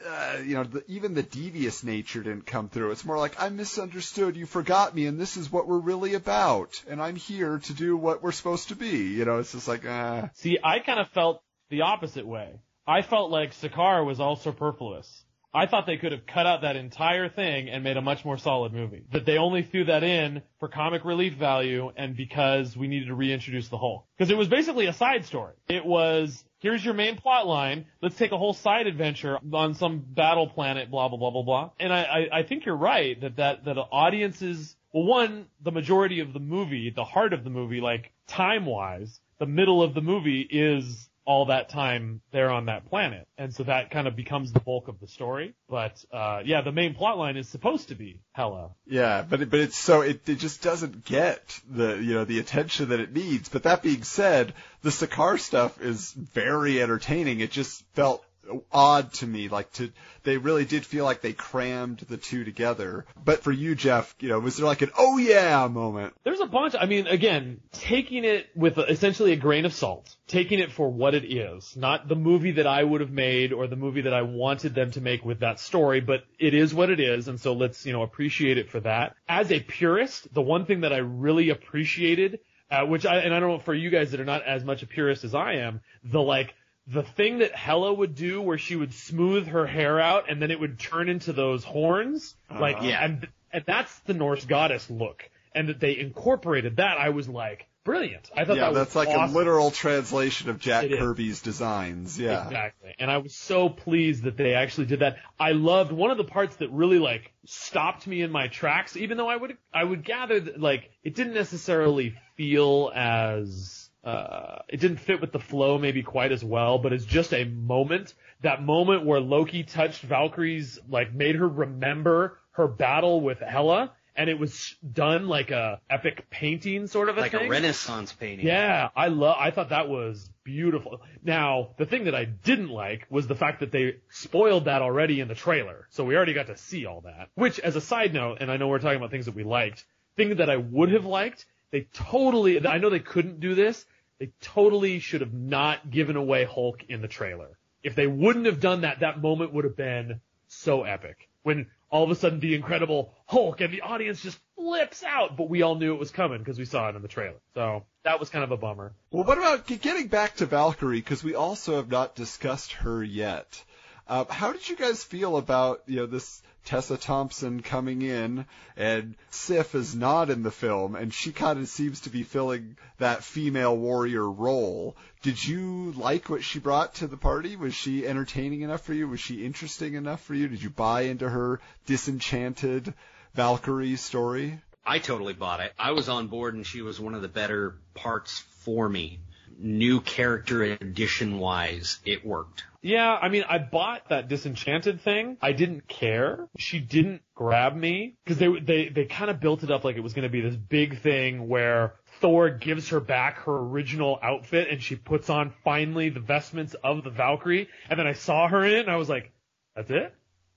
uh, you know, the, even the devious nature didn't come through. It's more like, I misunderstood, you forgot me, and this is what we're really about, and I'm here to do what we're supposed to be. You know, it's just like, uh. See, I kind of felt the opposite way. I felt like Sakaar was all superfluous. I thought they could have cut out that entire thing and made a much more solid movie. That they only threw that in for comic relief value and because we needed to reintroduce the Hulk. Because it was basically a side story. It was, here's your main plot line, let's take a whole side adventure on some battle planet, blah, blah, blah, blah, blah. And I, I, I think you're right that, that, that audiences, well one, the majority of the movie, the heart of the movie, like time wise, the middle of the movie is all that time there on that planet. And so that kind of becomes the bulk of the story. But, uh, yeah, the main plot line is supposed to be Hela. Yeah, but, it, but it's so, it, it just doesn't get the, you know, the attention that it needs. But that being said, the Sakaar stuff is very entertaining. It just felt odd to me. Like to, they really did feel like they crammed the two together. But for you, Jeff, you know, was there like an oh yeah moment? There's a bunch. I mean, again, taking it with essentially a grain of salt, taking it for what it is, not the movie that I would have made or the movie that I wanted them to make with that story, but it is what it is. And so let's, you know, appreciate it for that. As a purist, the one thing that I really appreciated uh, which I and I don't know for you guys that are not as much a purist as I am, the like the thing that Hela would do where she would smooth her hair out and then it would turn into those horns, uh, like yeah, and and that's the Norse goddess look, and that they incorporated that. I was like, brilliant. I thought yeah, that that's like awesome. a literal translation of Jack it Kirby's is. designs. Yeah, exactly. And I was so pleased that they actually did that. I loved one of the parts that really like stopped me in my tracks, even though I would I would gather that like it didn't necessarily feel as uh, it didn't fit with the flow maybe quite as well, but it's just a moment. That moment where Loki touched Valkyrie's, like made her remember her battle with Hela, and it was done like a epic painting sort of a like thing. a Renaissance painting. Yeah, I love. I thought that was beautiful. Now, the thing that I didn't like was the fact that they spoiled that already in the trailer, so we already got to see all that. Which, as a side note, and I know we're talking about things that we liked, thing that I would have liked they totally, I know they couldn't do this. They totally should have not given away Hulk in the trailer. If they wouldn't have done that, that moment would have been so epic. When all of a sudden the incredible Hulk and the audience just flips out, but we all knew it was coming because we saw it in the trailer. So that was kind of a bummer. Well, what about getting back to Valkyrie? Because we also have not discussed her yet. Uh, how did you guys feel about you know this Tessa Thompson coming in, and Sif is not in the film, and she kind of seems to be filling that female warrior role. Did you like what she brought to the party? Was she entertaining enough for you? Was she interesting enough for you? Did you buy into her disenchanted Valkyrie story? I totally bought it. I was on board, and she was one of the better parts for me. New character addition wise, it worked. Yeah, I mean, I bought that disenchanted thing. I didn't care. She didn't grab me because they they they kind of built it up like it was going to be this big thing where Thor gives her back her original outfit and she puts on finally the vestments of the Valkyrie. And then I saw her in it and I was like, that's it?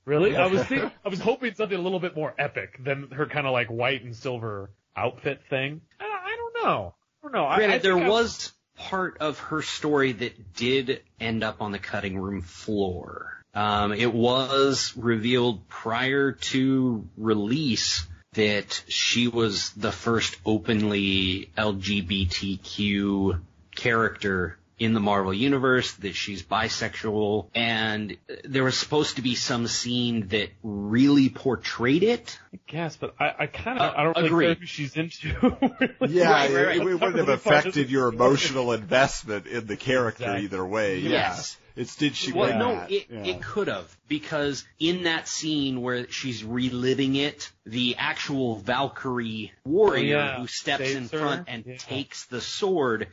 Really? I was think, I was hoping something a little bit more epic than her kind of like white and silver outfit thing. I, I don't know. I don't know. I, Granted, I there I- was part of her story that did end up on the cutting room floor. Um, it was revealed prior to release that she was the first openly LGBTQ character in the Marvel universe, that she's bisexual, and there was supposed to be some scene that really portrayed it. I guess, but I, I kind of Uh, I don't really agreed. care who she's into. really. Yeah, Right, right, it, right. it wouldn't have affected your emotional investment in the character Exactly. either way. Yes. Yeah. It's did she Well, bring no, that? it, Yeah. it could have because in that scene where she's reliving it, the actual Valkyrie warrior Oh, yeah. who steps in Saves her. front and Yeah. takes the sword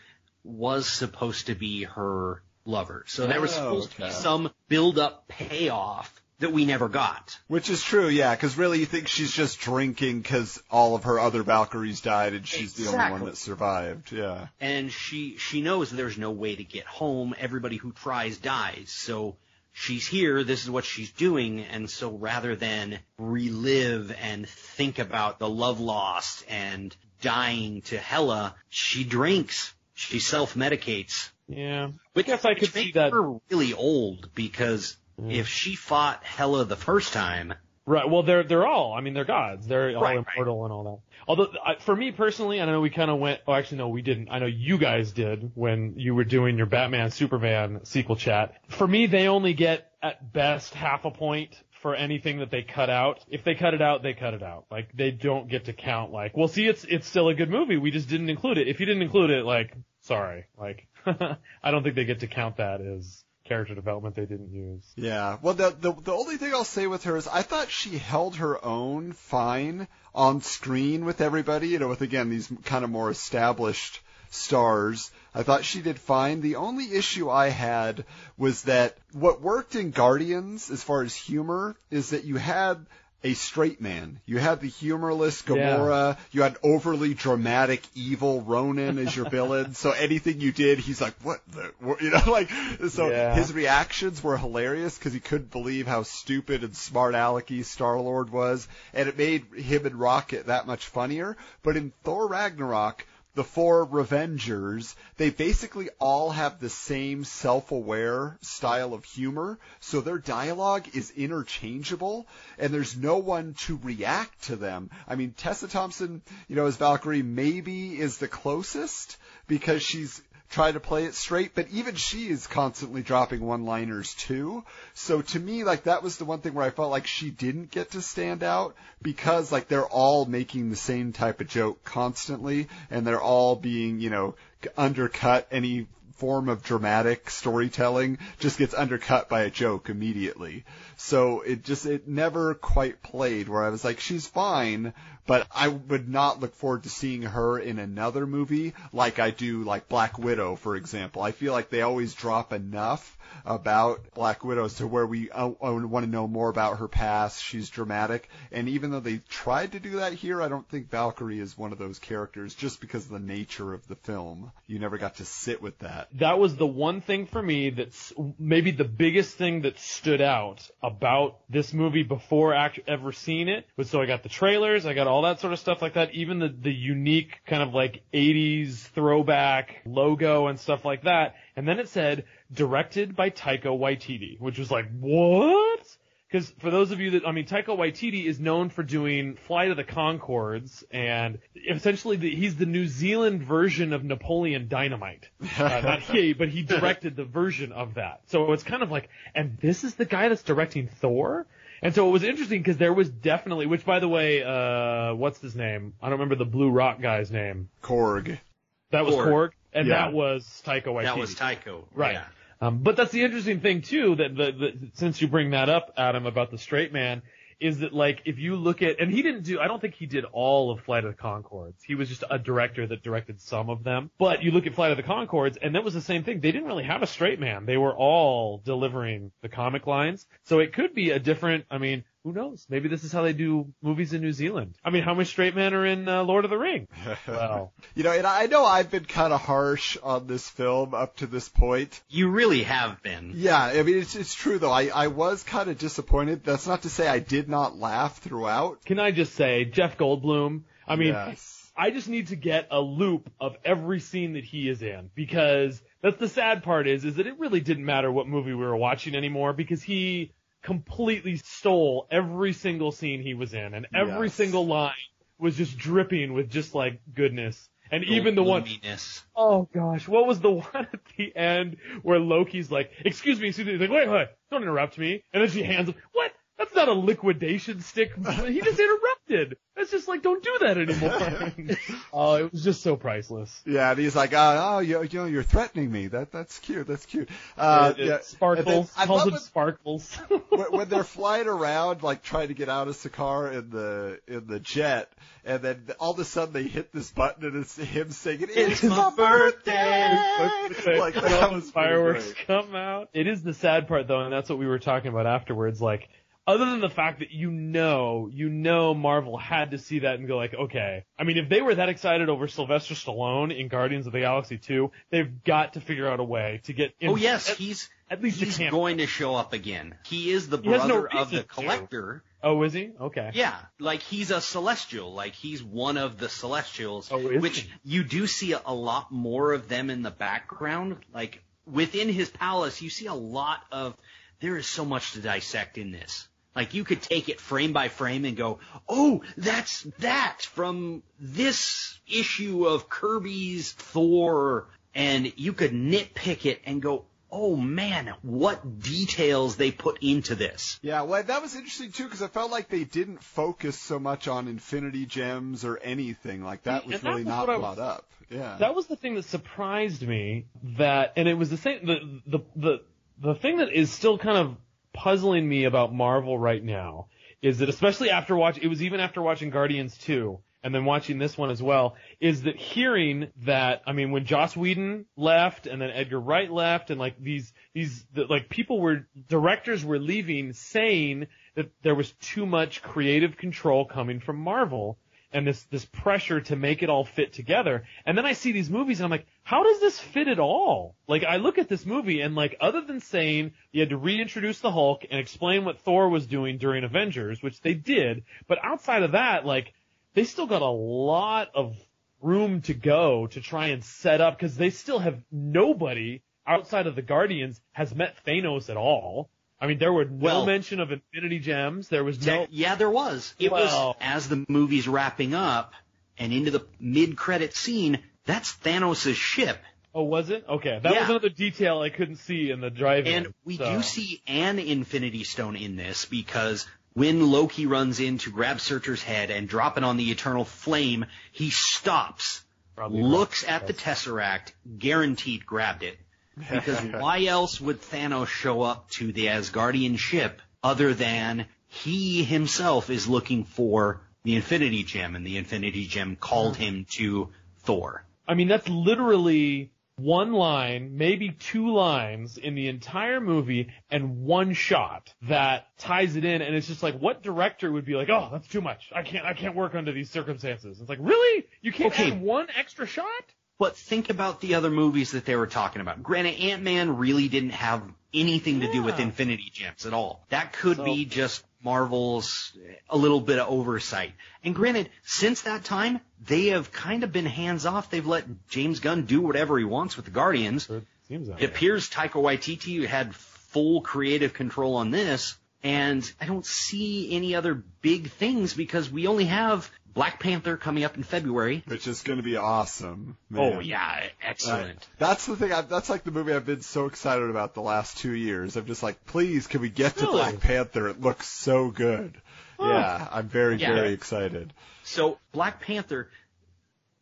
was supposed to be her lover. So there was Oh, supposed to be oh, some build-up payoff that we never got. Which is true, yeah, because really you think she's just drinking because all of her other Valkyries died and she's the only one that survived. Yeah. and she she knows there's no way to get home. Everybody who tries dies. So she's here. This is what she's doing. And so rather than relive and think about the love lost and dying to Hela, she drinks. She self medicates. Yeah. Which, guess I could see that. her really old because hmm. if she fought Hela the first time, Right. Well, they're they're all. I mean, they're gods. They're all Right, right. immortal and all that. Although, I, for me personally, I know we kind of went. Oh, actually, no, we didn't. I know you guys did when you were doing your Batman Superman sequel chat. For me, they only get at best half a point for anything that they cut out. If they cut it out, they cut it out. Like they don't get to count. Like, well, see, it's it's still a good movie. We just didn't include it. If you didn't include it, like, sorry. Like, I don't think they get to count that as character development they didn't use. Yeah. Well, the, the the only thing I'll say with her is I thought she held her own fine on screen with everybody. You know, with again these kind of more established stars. I thought she did fine. The only issue I had was that what worked in Guardians as far as humor is that you had a straight man. You had the humorless Gamora. You had overly dramatic evil Ronan as your villain. So anything you did, he's like, "What the?" what-" You know, like so. Yeah. His reactions were hilarious because he couldn't believe how stupid and smart alecky Star Lord was, and it made him and Rocket that much funnier. But in Thor Ragnarok, the four Revengers, they basically all have the same self-aware style of humor, so their dialogue is interchangeable, and there's no one to react to them. I mean, Tessa Thompson, you know, as Valkyrie maybe is the closest because she's tried to play it straight, but even she is constantly dropping one-liners too. So to me, like that was the one thing where I felt like she didn't get to stand out because like they're all making the same type of joke constantly, and they're all being, you know, undercut any form of dramatic storytelling just gets undercut by a joke immediately. So it just it never quite played where I was like she's fine, but I would not look forward to seeing her in another movie like I do like Black Widow for example. I feel like they always drop enough about Black Widow to where we uh, want to know more about her past. She's dramatic, and even though they tried to do that here, I don't think Valkyrie is one of those characters just because of the nature of the film. You never got to sit with that. that was the one thing for me that's maybe the biggest thing that stood out about this movie before act- ever seeing it was so I got the trailers, I got all that sort of stuff like that, even the, the unique kind of like 80s throwback logo and stuff like that. And then it said directed by Taika Waititi, which was like, what? Because for those of you that, I mean, Taika Waititi is known for doing Flight of the Conchords, and essentially the, he's the New Zealand version of Napoleon Dynamite. Uh, not he, but he directed the version of that. So it's kind of like, and this is the guy that's directing Thor? And so it was interesting because there was definitely, which by the way, uh, what's his name? I don't remember the Blue Rock guy's name. Korg. That was Korg. Korg, and Yeah. that was Taika Waititi. that was Taika. Right. Yeah. Um, but that's the interesting thing too, that the, the, since you bring that up, Adam, about the straight man, is that like if you look at and he didn't do I don't think he did all of Flight of the Conchords. He was just a director that directed some of them. But you look at Flight of the Conchords and that was the same thing. They didn't really have a straight man. They were all delivering the comic lines. So it could be a different I mean, who knows? Maybe this is how they do movies in New Zealand. I mean, how many straight men are in uh, Lord of the Ring? Well, You know, and I know I've been kind of harsh on this film up to this point. You really have been. Yeah, I mean, it's, it's true though. I, I was kind of disappointed. That's not to say I did not laugh throughout. can I just say Jeff Goldblum? I mean, yes. I just need to get a loop of every scene that he is in because that's the sad part is is that it really didn't matter what movie we were watching anymore because he completely stole every single scene he was in and every Yes. single line was just dripping with just like goodness. And even the one Gloominess. oh gosh, what was the one at the end where Loki's like, excuse me, excuse me, he's like, wait, wait, don't interrupt me. And then she hands him, what? That's not a liquidation stick. He just interrupted. That's just like, don't do that anymore. oh, it was just so priceless. Yeah, and he's like, oh, oh you, you know, you're threatening me. That that's cute. That's cute. Uh, yeah. Sparkles. Then I calls Sparkles. when, when they're flying around, like trying to get out of Sakaar in the in the jet, and then all of a sudden they hit this button and it's him singing, "It's, my birthday." like that was fireworks come out. It is the sad part though, and that's what we were talking about afterwards. Like, other than the fact that you know, you know, Marvel had to see that and go like, okay. I mean, if they were that excited over Sylvester Stallone in Guardians of the Galaxy 2, they've got to figure out a way to get. In, Oh yes, at, he's at least he's going to show up again. He is the He has no brother of the reason to. collector. Oh, is he? Okay. Yeah, like he's a celestial, like he's one of the celestials, Oh, which he? you do see a lot more of them in the background. Like within his palace, you see a lot of. There is so much to dissect in this. Like you could take it frame by frame and go, oh, that's that from this issue of Kirby's Thor, and you could nitpick it and go, oh man, what details they put into this. Yeah, well, that was interesting too because I felt like they didn't focus so much on Infinity Gems or anything like that was that really was not brought was- up. Yeah. That was the thing that surprised me that, and it was the same, the, the, the, the thing that is still kind of puzzling me about Marvel right now is that especially after watch, it was even after watching Guardians 2 and then watching this one as well, is that hearing that, I mean, when Joss Whedon left and then Edgar Wright left and like these, these, the, like people were, directors were leaving saying that there was too much creative control coming from Marvel and this this pressure to make it all fit together. And then I see these movies and I'm like, how does this fit at all? Like I look at this movie and like other than saying you had to reintroduce the Hulk and explain what Thor was doing during Avengers, which they did, but outside of that, like they still got a lot of room to go to try and set up because they still have nobody outside of the Guardians has met Thanos at all. I mean, there were no Well- mention of Infinity Gems. There was no. Yeah, there was. It Well- was as the movie's wrapping up and into the mid-credit scene. That's Thanos' ship, Oh, was it? Okay, that Yeah. was another detail I couldn't see in the drive-in. and we so. do see an Infinity Stone in this because when Loki runs in to grab Surtur's head and drop it on the Eternal Flame, he stops, Probably looks at the Tesseract, guaranteed grabbed it. Because why else would Thanos show up to the Asgardian ship other than he himself is looking for the Infinity Gem and the Infinity Gem called uh-huh. him to Thor? I mean, that's literally one line, maybe two lines in the entire movie and one shot that ties it in. And it's just like, what director would be like, oh, that's too much. I can't, I can't work under these circumstances. It's like, really? You can't Okay. add one extra shot? But think about the other movies that they were talking about. Granted, Ant-Man really didn't have anything to do with Infinity Gems at all. That could So- be just Marvel's a little bit of oversight. And granted, since that time, they have kind of been hands off. They've let James Gunn do whatever he wants with the Guardians. It seems that It appears Taika Waititi had full creative control on this, and I don't see any other big things because we only have Black Panther coming up in February. Which is going to be awesome. Oh yeah, excellent. Uh, that's the thing. I, that's like the movie I've been so excited about the last two years. I'm just like, please, can we get to Black Panther? It looks so good. Yeah, I'm very, Yeah. very excited. So Black Panther,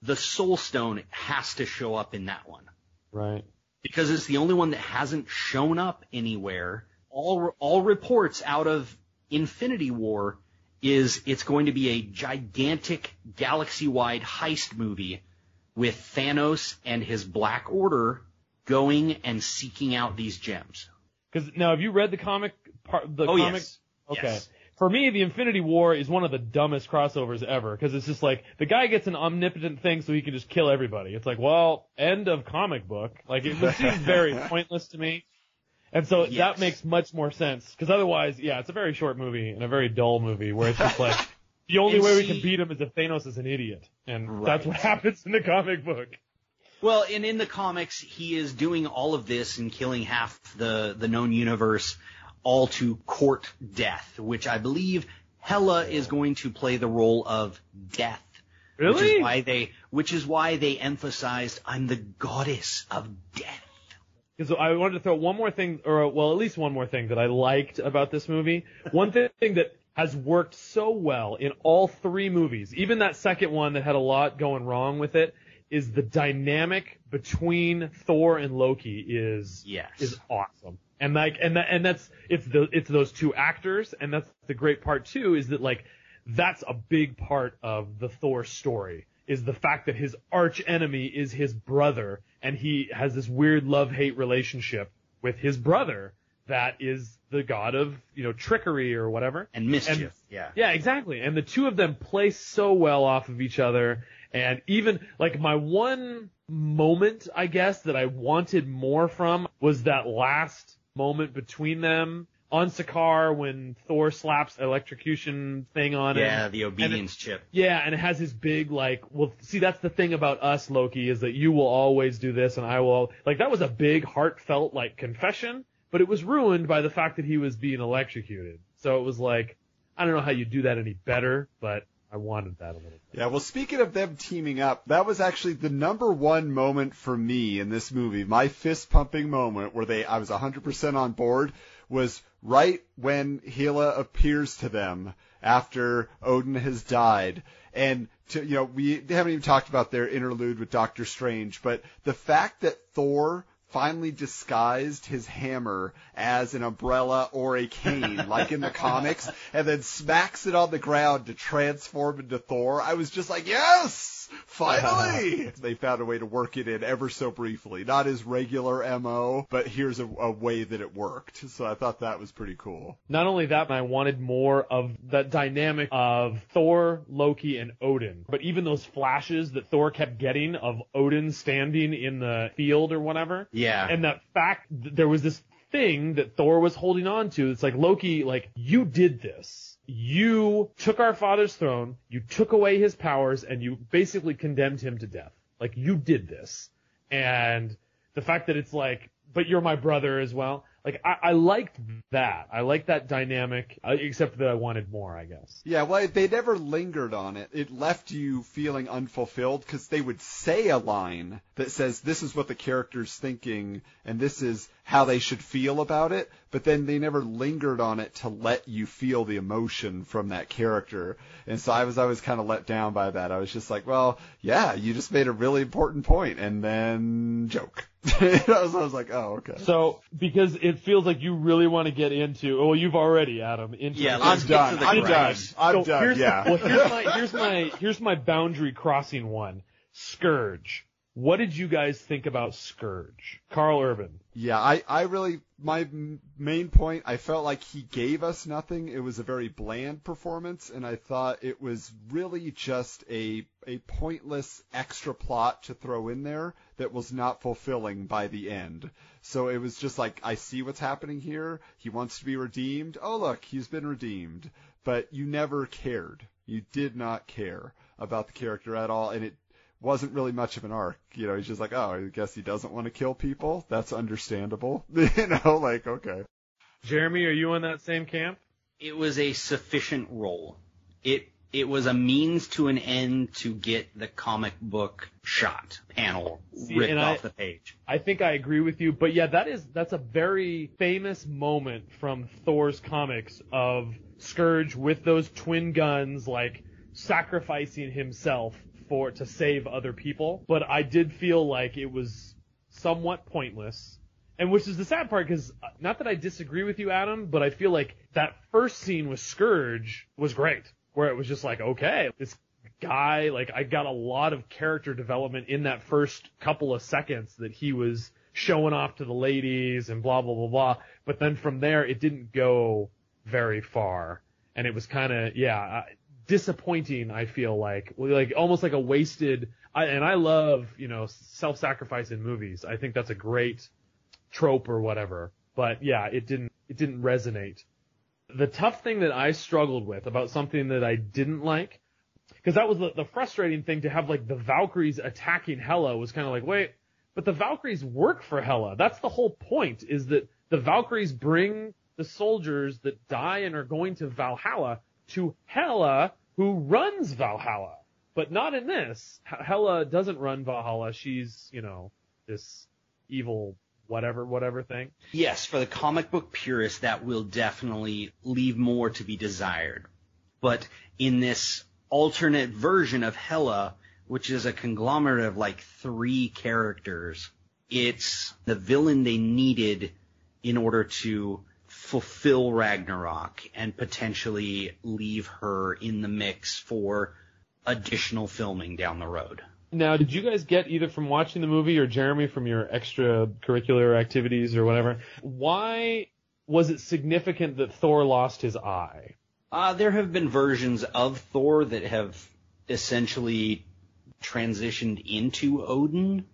the Soul Stone has to show up in that one Right. because it's the only one that hasn't shown up anywhere. All all reports out of Infinity War is it's going to be a gigantic galaxy-wide heist movie with Thanos and his Black Order going and seeking out these gems. Because now, have you read the comic part? The oh comic? yes. Okay. Yes. For me, the Infinity War is one of the dumbest crossovers ever because it's just like the guy gets an omnipotent thing so he can just kill everybody. It's like, well, end of comic book. Like it would seem very pointless to me. And so Yes. that makes much more sense because otherwise, yeah, it's a very short movie and a very dull movie where it's just like the only And way we can beat him is if Thanos is an idiot, and Right. that's what happens in the comic book. Well, and in the comics, he is doing all of this and killing half the the known universe, all to court death, which I believe Hela is going to play the role of death. Really? Which is why they, which is why they emphasized, I'm the goddess of death. Because I wanted to throw one more thing, or well, at least one more thing that I liked about this movie. One thing that has worked so well in all three movies, even that second one that had a lot going wrong with it, is the dynamic between Thor and Loki is Yes. is awesome. And like, and that, and that's it's the it's those two actors, and that's the great part too, is that like that's a big part of the Thor story is the fact that his arch enemy is his brother and he has this weird love hate relationship with his brother that is the god of, you know, trickery or whatever. and mischief. And- yeah. Yeah, exactly. And the two of them play so well off of each other. And even like my one moment, I guess, that I wanted more from was that last moment between them on Sakaar when Thor slaps the electrocution thing on him. Yeah, the obedience chip. Yeah, and it has his big like, well, see, that's the thing about us, Loki, is that you will always do this, and I will. Like that was a big, heartfelt like confession, but it was ruined by the fact that he was being electrocuted. So it was like, I don't know how you do that any better, but I wanted that a little. bit. Yeah, well, speaking of them teaming up, that was actually the number one moment for me in this movie. My fist pumping moment where they, I was 100% on board was right when Hela appears to them after Odin has died. And to, you know, we haven't even talked about their interlude with Doctor Strange, but the fact that Thor finally disguised his hammer as an umbrella or a cane, like in the comics, and then smacks it on the ground to transform into Thor. I was just like, yes! Finally! they found a way to work it in ever so briefly. Not his regular MO, but here's a, a way that it worked. So I thought that was pretty cool. Not only that, but I wanted more of that dynamic of Thor, Loki, and Odin. But even those flashes that Thor kept getting of Odin standing in the field or whatever, Yeah. and that fact th- there was this thing that Thor was holding on to. It's like Loki, like you did this. You took our father's throne, you took away his powers, and you basically condemned him to death. Like you did this, and the fact that it's like, but you're my brother as well. Like I, I liked that. I liked that dynamic, uh, except that I wanted more, I guess. Yeah, well, they never lingered on it. It left you feeling unfulfilled because they would say a line that says, this is what the character's thinking and this is how they should feel about it, but then they never lingered on it to let you feel the emotion from that character. And so I was always kind of let down by that. I was just like, well, yeah, you just made a really important point and then joke. I was, I was like, oh, okay. So because it feels like you really want to get into, well, you've already, Adam. Into Yeah, the- I'm done. the I'm done. I'm So done. here's, Yeah. Well, here's my here's my here's my boundary crossing one. Scourge. What did you guys think about Scourge? Karl Urban. Yeah, I, I really, my main point, I felt like he gave us nothing. It was a very bland performance, and I thought it was really just a, a pointless extra plot to throw in there that was not fulfilling by the end. So it was just like, I see what's happening here. He wants to be redeemed. Oh, look, he's been redeemed. But you never cared. You did not care about the character at all, and it wasn't really much of an arc. You know, he's just like, oh, I guess he doesn't want to kill people. That's understandable. you know, like, okay. Jeremy, are you in that same camp? it was a sufficient role. It it was a means to an end to get the comic book shot panel See, ripped off I- the page. I think I agree with you, but yeah, that is that's a very famous moment from Thor's comics of Scourge with those twin guns, like sacrificing himself for to save other people. But I did feel like it was somewhat pointless, And which is the sad part because uh, not that I disagree with you, Adam, but I feel like that first scene with Scourge was great, where it was just like, okay, this guy, like I got a lot of character development in that first couple of seconds that he was showing off to the ladies and blah blah blah blah. But then from there, it didn't go very far, and it was kind of yeah disappointing. I feel like like almost like a wasted. I, and I love you know self-sacrifice in movies. I think that's a great trope or whatever. But yeah, it didn't it didn't resonate. The tough thing that I struggled with about something that I didn't like, because that was the, the frustrating thing to have like the Valkyries attacking Hela was kind of like wait, but the Valkyries work for Hela. That's the whole point is that the Valkyries bring the soldiers that die and are going to Valhalla to Hela, who runs Valhalla. But not in this. Hela doesn't run Valhalla. She's, you know, this evil whatever whatever thing. Yes, for the comic book purist, that will definitely leave more to be desired. But in this alternate version of Hela, which is a conglomerate of like three characters, it's the villain they needed in order to fulfill Ragnarok and potentially leave her in the mix for additional filming down the road. Now, did you guys get either from watching the movie or Jeremy from your extracurricular activities or whatever? Why was it significant that Thor lost his eye? Uh, there have been versions of Thor that have essentially transitioned into Odin,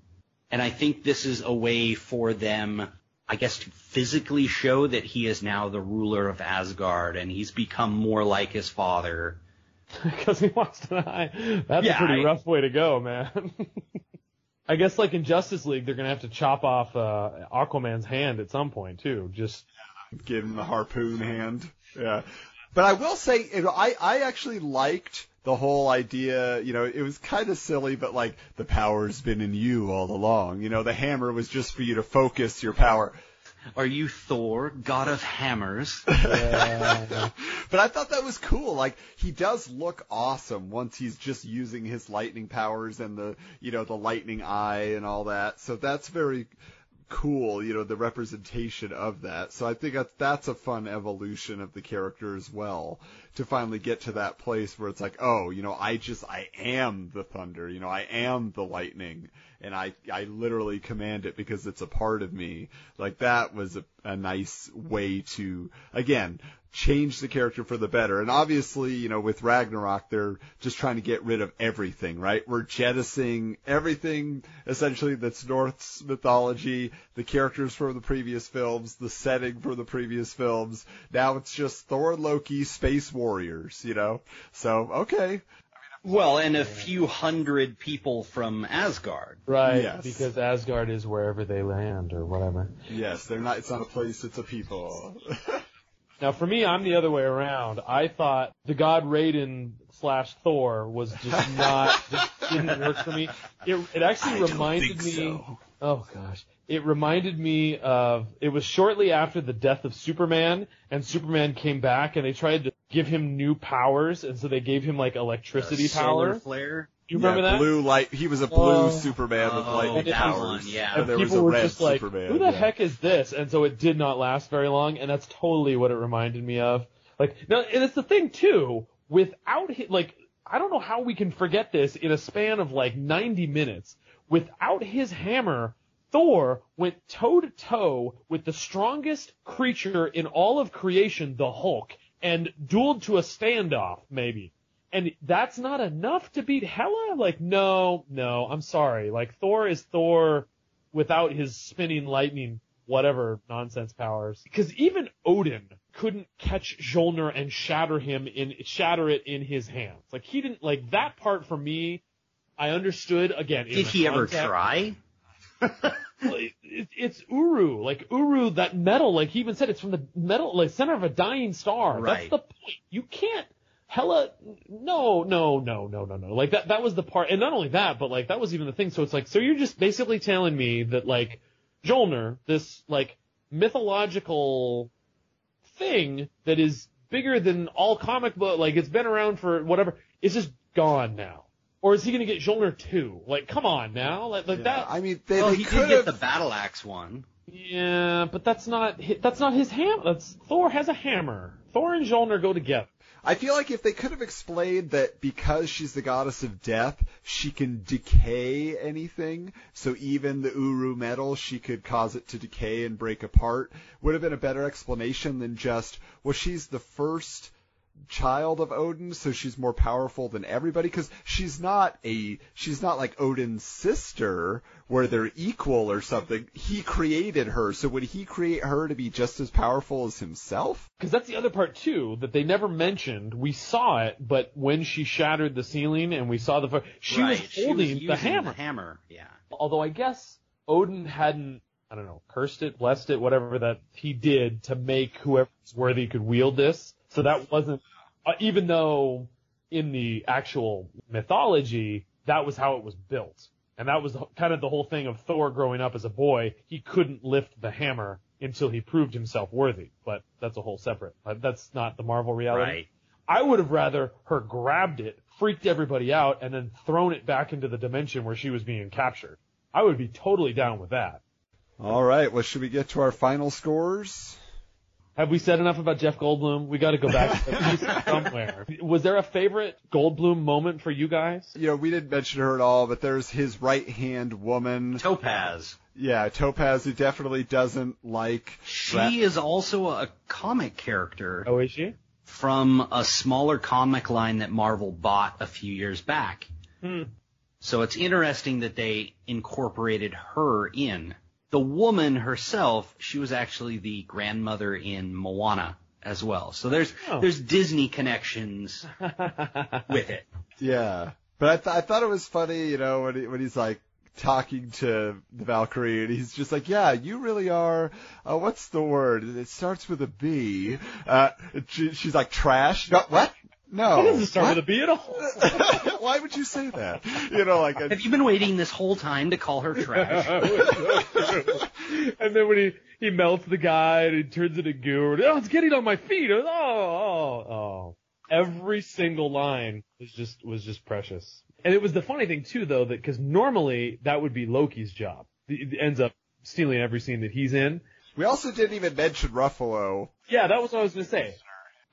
and I think this is a way for them, I guess, to physically show that he is now the ruler of Asgard and he's become more like his father because he lost an eye. That's Yeah, a pretty I- rough way to go, man. I guess like in Justice League, they're gonna have to chop off uh, Aquaman's hand at some point too. Just Give him the harpoon hand. Yeah. But I will say, you know, I, I actually liked the whole idea, you know, it was kind of silly, but like, the power's been in you all along. You know, the hammer was just for you to focus your power. Are you Thor, god of hammers? But I thought that was cool. Like he does look awesome once he's just using his lightning powers and the you know the lightning eye and all that. So that's very cool. You know the representation of that. So I think that's that's a fun evolution of the character as well to finally get to that place where it's like, oh, you know, I just I am the thunder. You know, I am the lightning. And I, I literally command it because it's a part of me. Like that was a, a nice way to, again, change the character for the better. And obviously, you know, with Ragnarok, they're just trying to get rid of everything, right? We're jettisoning everything essentially that's Norse mythology, the characters from the previous films, the setting from the previous films. Now it's just Thor, Loki, space warriors, you know? So, okay. Well, and a few hundred people from Asgard. right Yes. because Asgard is wherever they land or whatever. Yes, they're not, it's not a place, it's a people. Now for me, I'm the other way around. I thought the god Raiden slash Thor was just not just didn't work for me. It it actually reminded me. Oh gosh. It reminded me of, it was shortly after the death of Superman, and Superman came back and they tried to give him new powers, and so they gave him like electricity Solar power. flare. You remember yeah, that? blue light, he was a blue Oh. Superman with Oh, lightning that powers. one, yeah. And And there was people a were red just like, Superman. who the yeah. heck is this? And so it did not last very long, and that's totally what it reminded me of. Like, now, and it's the thing too, without his, like, I don't know how we can forget this in a span of like 90 minutes. Without his hammer, Thor went toe to toe with the strongest creature in all of creation, the Hulk, and dueled to a standoff, maybe. And that's not enough to beat Hela? Like, no, no, I'm sorry. Like, Thor is Thor without his spinning lightning, whatever nonsense powers. Because even Odin couldn't catch Mjolnir and shatter him in, shatter it in his hands. Like, he didn't, like, that part for me, I understood, again, Did he ever try? well, it, it, it's Uru, like Uru, that metal, like he even said, it's from the metal, like center of a dying star. That's the point. You can't, Hella, no, no, no, no, no, no. Like that, that was the part, and not only that, but like that was even the thing. So it's like, so you're just basically telling me that like Mjolnir, this like mythological thing that is bigger than all comic book, like it's been around for whatever, is just gone now. Or is he gonna get Mjolnir too? Like, come on now, like, like Yeah, that. I mean, they, well, they he could did get the battle axe one. Yeah, but that's not that's not his hammer. That's Thor has a hammer. Thor and Mjolnir go together. I feel like if they could have explained that because she's the goddess of death, she can decay anything, so even the Uru metal, she could cause it to decay and break apart, would have been a better explanation than just, well, she's the first child of Odin, so she's more powerful than everybody, because she's not a, she's not like Odin's sister, where they're equal or something. He created her, so would he create her to be just as powerful as himself? Because that's the other part too that they never mentioned. We saw it, but when she shattered the ceiling and we saw the fire, she right. was holding using the hammer. The hammer, yeah. Although I guess Odin hadn't, I don't know, cursed it, blessed it, whatever that he did to make whoever's worthy could wield this. So that wasn't, uh, even though in the actual mythology, that was how it was built. And that was the- kind of the whole thing of Thor growing up as a boy. He couldn't lift the hammer until he proved himself worthy. But that's a whole separate, but that's not the Marvel reality. Right. I would have rather her grabbed it, freaked everybody out, and then thrown it back into the dimension where she was being captured. I would be totally down with that. All right, well, should we get to our final scores? Have we said enough about Jeff Goldblum? We got to go back at least somewhere. Was there a favorite Goldblum moment for you guys? You know, we didn't mention her at all, but there's his right hand woman. Topaz. Yeah, Topaz, who definitely doesn't like. She is also a comic character Oh, is she? from a smaller comic line that Marvel bought a few years back. Hmm. So it's interesting that they incorporated her in. The woman herself, she was actually the grandmother in Moana as well. So there's Oh. there's Disney connections with it. Yeah, but I, th- I thought it was funny, you know, when he, when he's like talking to the Valkyrie, and he's just like, "Yeah, you really are. Uh, what's the word? It starts with a B." Uh, she, she's like, "Trash." No, what? No. That doesn't start What? with a B at all. Why would you say that? You know, like a, Have you been waiting this whole time to call her trash? and then when he, he melts the guy and he turns into goo, and, oh, it's getting on my feet. Oh, oh, oh. Every single line was just, was just precious. And it was the funny thing too, though, that, cause normally that would be Loki's job. He he ends up stealing every scene that he's in. we also didn't even mention Ruffalo. Yeah, that was what I was gonna say.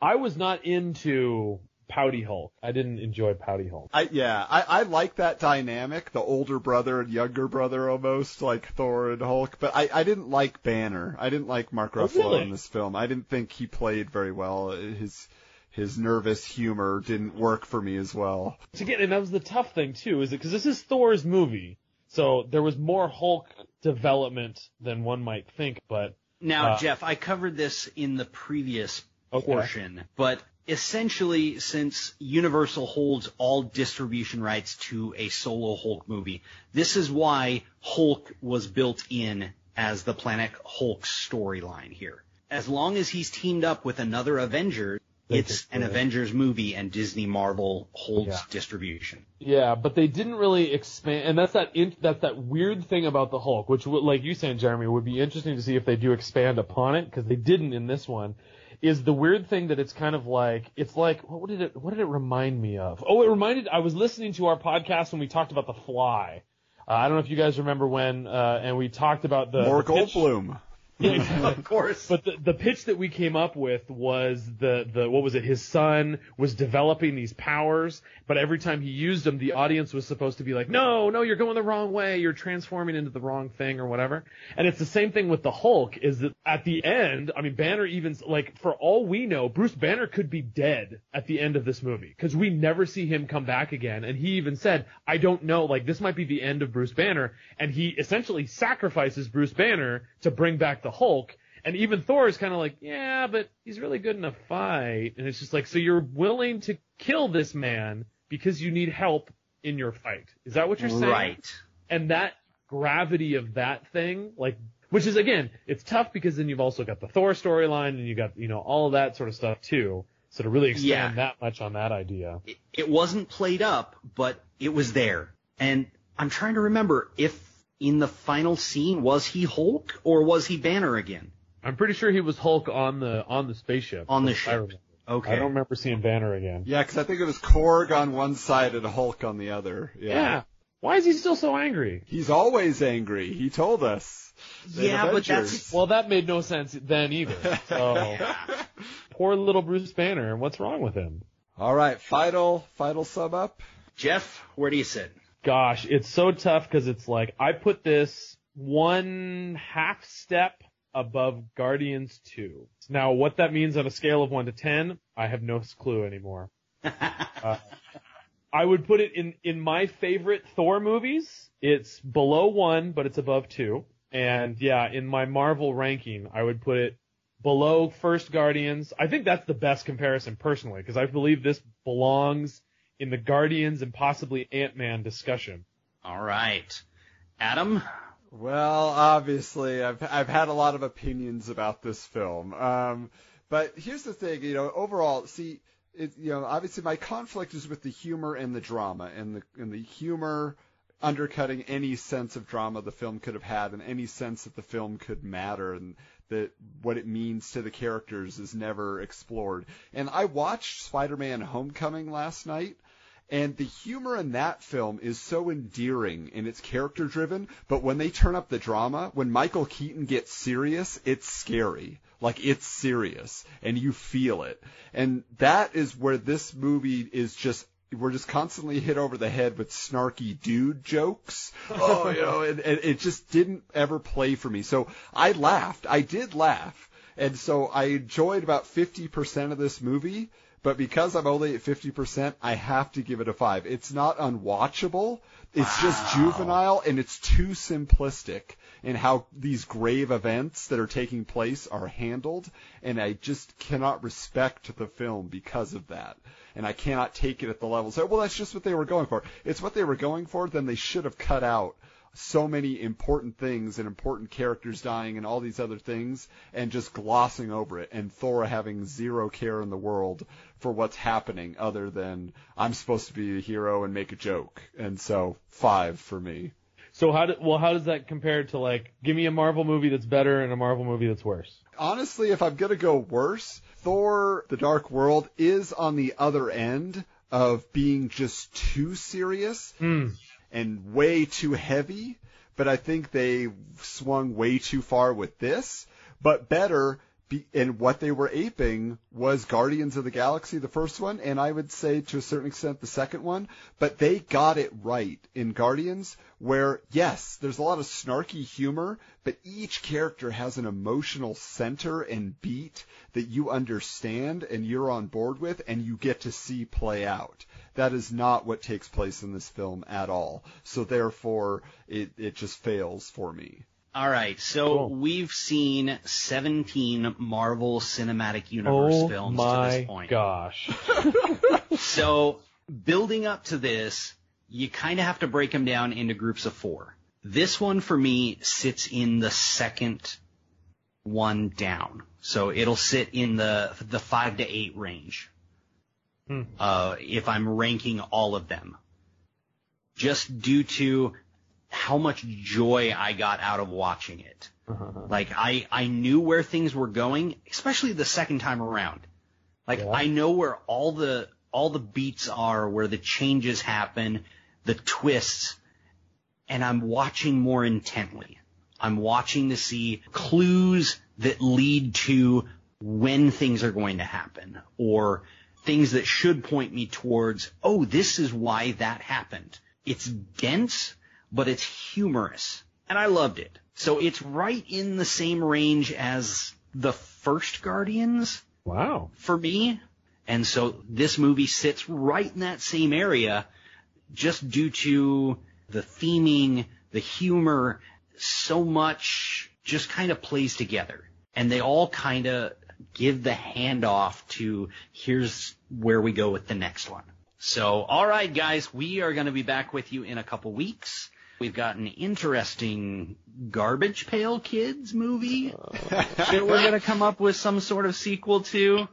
I was not into Pouty Hulk. I didn't enjoy Pouty Hulk. I yeah, I, I like that dynamic, the older brother and younger brother almost, like Thor and Hulk. But I, I didn't like Banner. I didn't like Mark Oh, Ruffalo really? in this film. I didn't think he played very well. His his nervous humor didn't work for me as well. Again, and that was the tough thing too, is it because this is Thor's movie, so there was more Hulk development than one might think. But Now, Uh, Jeff, I covered this in the previous Okay. portion, but essentially, since Universal holds all distribution rights to a solo Hulk movie, this is why Hulk was built in as the Planet Hulk storyline here. As long as he's teamed up with another Avenger, it's an. Avengers movie and Disney Marvel holds Yeah. distribution. yeah, but they didn't really expand, and that's that in, that's that weird thing about the Hulk, which like you saying, Jeremy, would be interesting to see if they do expand upon it because they didn't in this one. Is the weird thing that it's kind of like it's like what did it what did it remind me of? Oh, it reminded I was listening to our podcast when we talked about the Fly. Uh, I don't know if you guys remember when, uh, and we talked about the More Goldblum. Of course. But the, the pitch that we came up with was the, the, what was it? His son was developing these powers, but every time he used them, the audience was supposed to be like, no, no, you're going the wrong way. You're transforming into the wrong thing or whatever. And it's the same thing with the Hulk is that at the end, I mean, Banner even, like, for all we know, Bruce Banner could be dead at the end of this movie because we never see him come back again. And he even said, I don't know, like, this might be the end of Bruce Banner. And he essentially sacrifices Bruce Banner to bring back the Hulk. And even Thor is kind of like, yeah, but he's really good in a fight. And it's just like, so you're willing to kill this man because you need help in your fight. Is that what you're saying? Right. And that gravity of that thing, like, which is again, it's tough because then you've also got the Thor storyline and you got, you know, all of that sort of stuff too. So to really expand Yeah. that much on that idea. it, it wasn't played up, but it was there. And I'm trying to remember if in the final scene was he Hulk or was he Banner again? I'm pretty sure he was Hulk on the, on the spaceship. On the I ship. remember. Okay. I don't remember seeing Banner again. Yeah, because I think it was Korg on one side and Hulk on the other. Yeah. Yeah. Why is he still so angry? He's always angry. He told us. The Yeah, but that's- Well, that made no sense then either. So, poor little Bruce Banner. What's wrong with him? All right, final final sum up. Jeff, where do you sit? Gosh, it's so tough because it's like I put this one half step above Guardians 2. Now, what that means on a scale of 1 to 10, I have no clue anymore. Uh, I would put it in, in my favorite Thor movies, it's below 1, but it's above 2. And yeah, in my Marvel ranking, I would put it below first Guardians. I think that's the best comparison personally, because I believe this belongs in the Guardians and possibly Ant-Man discussion. All right. Adam, Well, obviously, I've I've had a lot of opinions about this film. Um, but here's the thing, you know, overall, see, it, you know, obviously my conflict is with the humor and the drama, and the and the humor undercutting any sense of drama the film could have had, and any sense that the film could matter, and that what it means to the characters is never explored. And I watched Spider-Man: Homecoming last night. And the humor in that film is so endearing and it's character driven, but when they turn up the drama, when Michael Keaton gets serious, it's scary. Like it's serious and you feel it. And that is where this movie is just we're just constantly hit over the head with snarky dude jokes. Oh, you know, and, and it just didn't ever play for me. So I laughed. I did laugh. And so I enjoyed about 50% of this movie, but because I'm only at 50%, I have to give it a 5. It's not unwatchable. It's just juvenile and it's too simplistic in how these grave events that are taking place are handled. And I just cannot respect the film because of that. And I cannot take it at the level. So, well, that's just what they were going for. It's what they were going for, then they should have cut out so many important things and important characters dying and all these other things and just glossing over it and Thor having zero care in the world for what's happening other than I'm supposed to be a hero and make a joke. And so five for me. So how do, well, how does that compare to like, give me a Marvel movie that's better and a Marvel movie that's worse? Honestly, if I'm gonna go worse, Thor: The Dark World is on the other end of being just too serious Hmm. and way too heavy, but I think they swung way too far with this. But better, be, and what they were aping was Guardians of the Galaxy, the first one, and I would say to a certain extent the second one. But they got it right in Guardians, where yes, there's a lot of snarky humor, but each character has an emotional center and beat that you understand and you're on board with, and you get to see play out. That is not what takes place in this film at all. So therefore, it, it just fails for me. All right, so Cool. we've seen 17 Marvel Cinematic Universe Oh films to this point. Oh gosh. So, building up to this, you kind of have to break them down into groups of four. This one for me sits in the second one down. So it'll sit in the the five to eight range. Hmm. Uh, if I'm ranking all of them, just due to how much joy I got out of watching it. Uh-huh. Like I, I knew where things were going, especially the second time around. Like Yeah. I know where all the all the beats are, where the changes happen, the twists, and I'm watching more intently. I'm watching to see clues that lead to when things are going to happen or things that should point me towards, oh, this is why that happened. It's dense, but it's humorous. And I loved it. So it's right in the same range as the first Guardians Wow. for me. And so this movie sits right in that same area just due to the theming, the humor, so much just kind of plays together. And they all kind of give the handoff to here's where we go with the next one. So, all right, guys, we are going to be back with you in a couple weeks. We've got an interesting Garbage Pail Kids movie that we're going to come up with some sort of sequel to.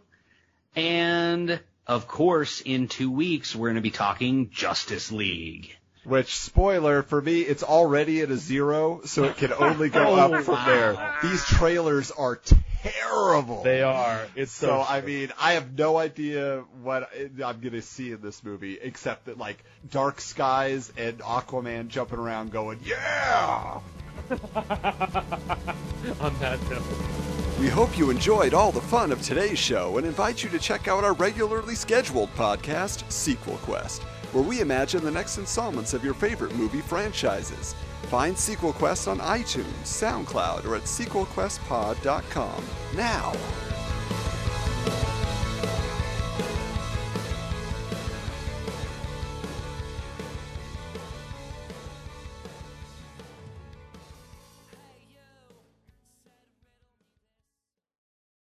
And of course, in two weeks, we're going to be talking Justice League. Which spoiler for me, it's already at a zero, so it can only go Oh, up from wow. there. These trailers are terrible. They are. It's so. So I mean, I have no idea what I'm gonna see in this movie, except that like dark skies and Aquaman jumping around, going, "Yeah!" on that note. We hope you enjoyed all the fun of today's show and invite you to check out our regularly scheduled podcast, Sequel Quest, where we imagine the next installments of your favorite movie franchises. Find Sequel Quest on iTunes, SoundCloud, or at sequelquestpod.com. Now,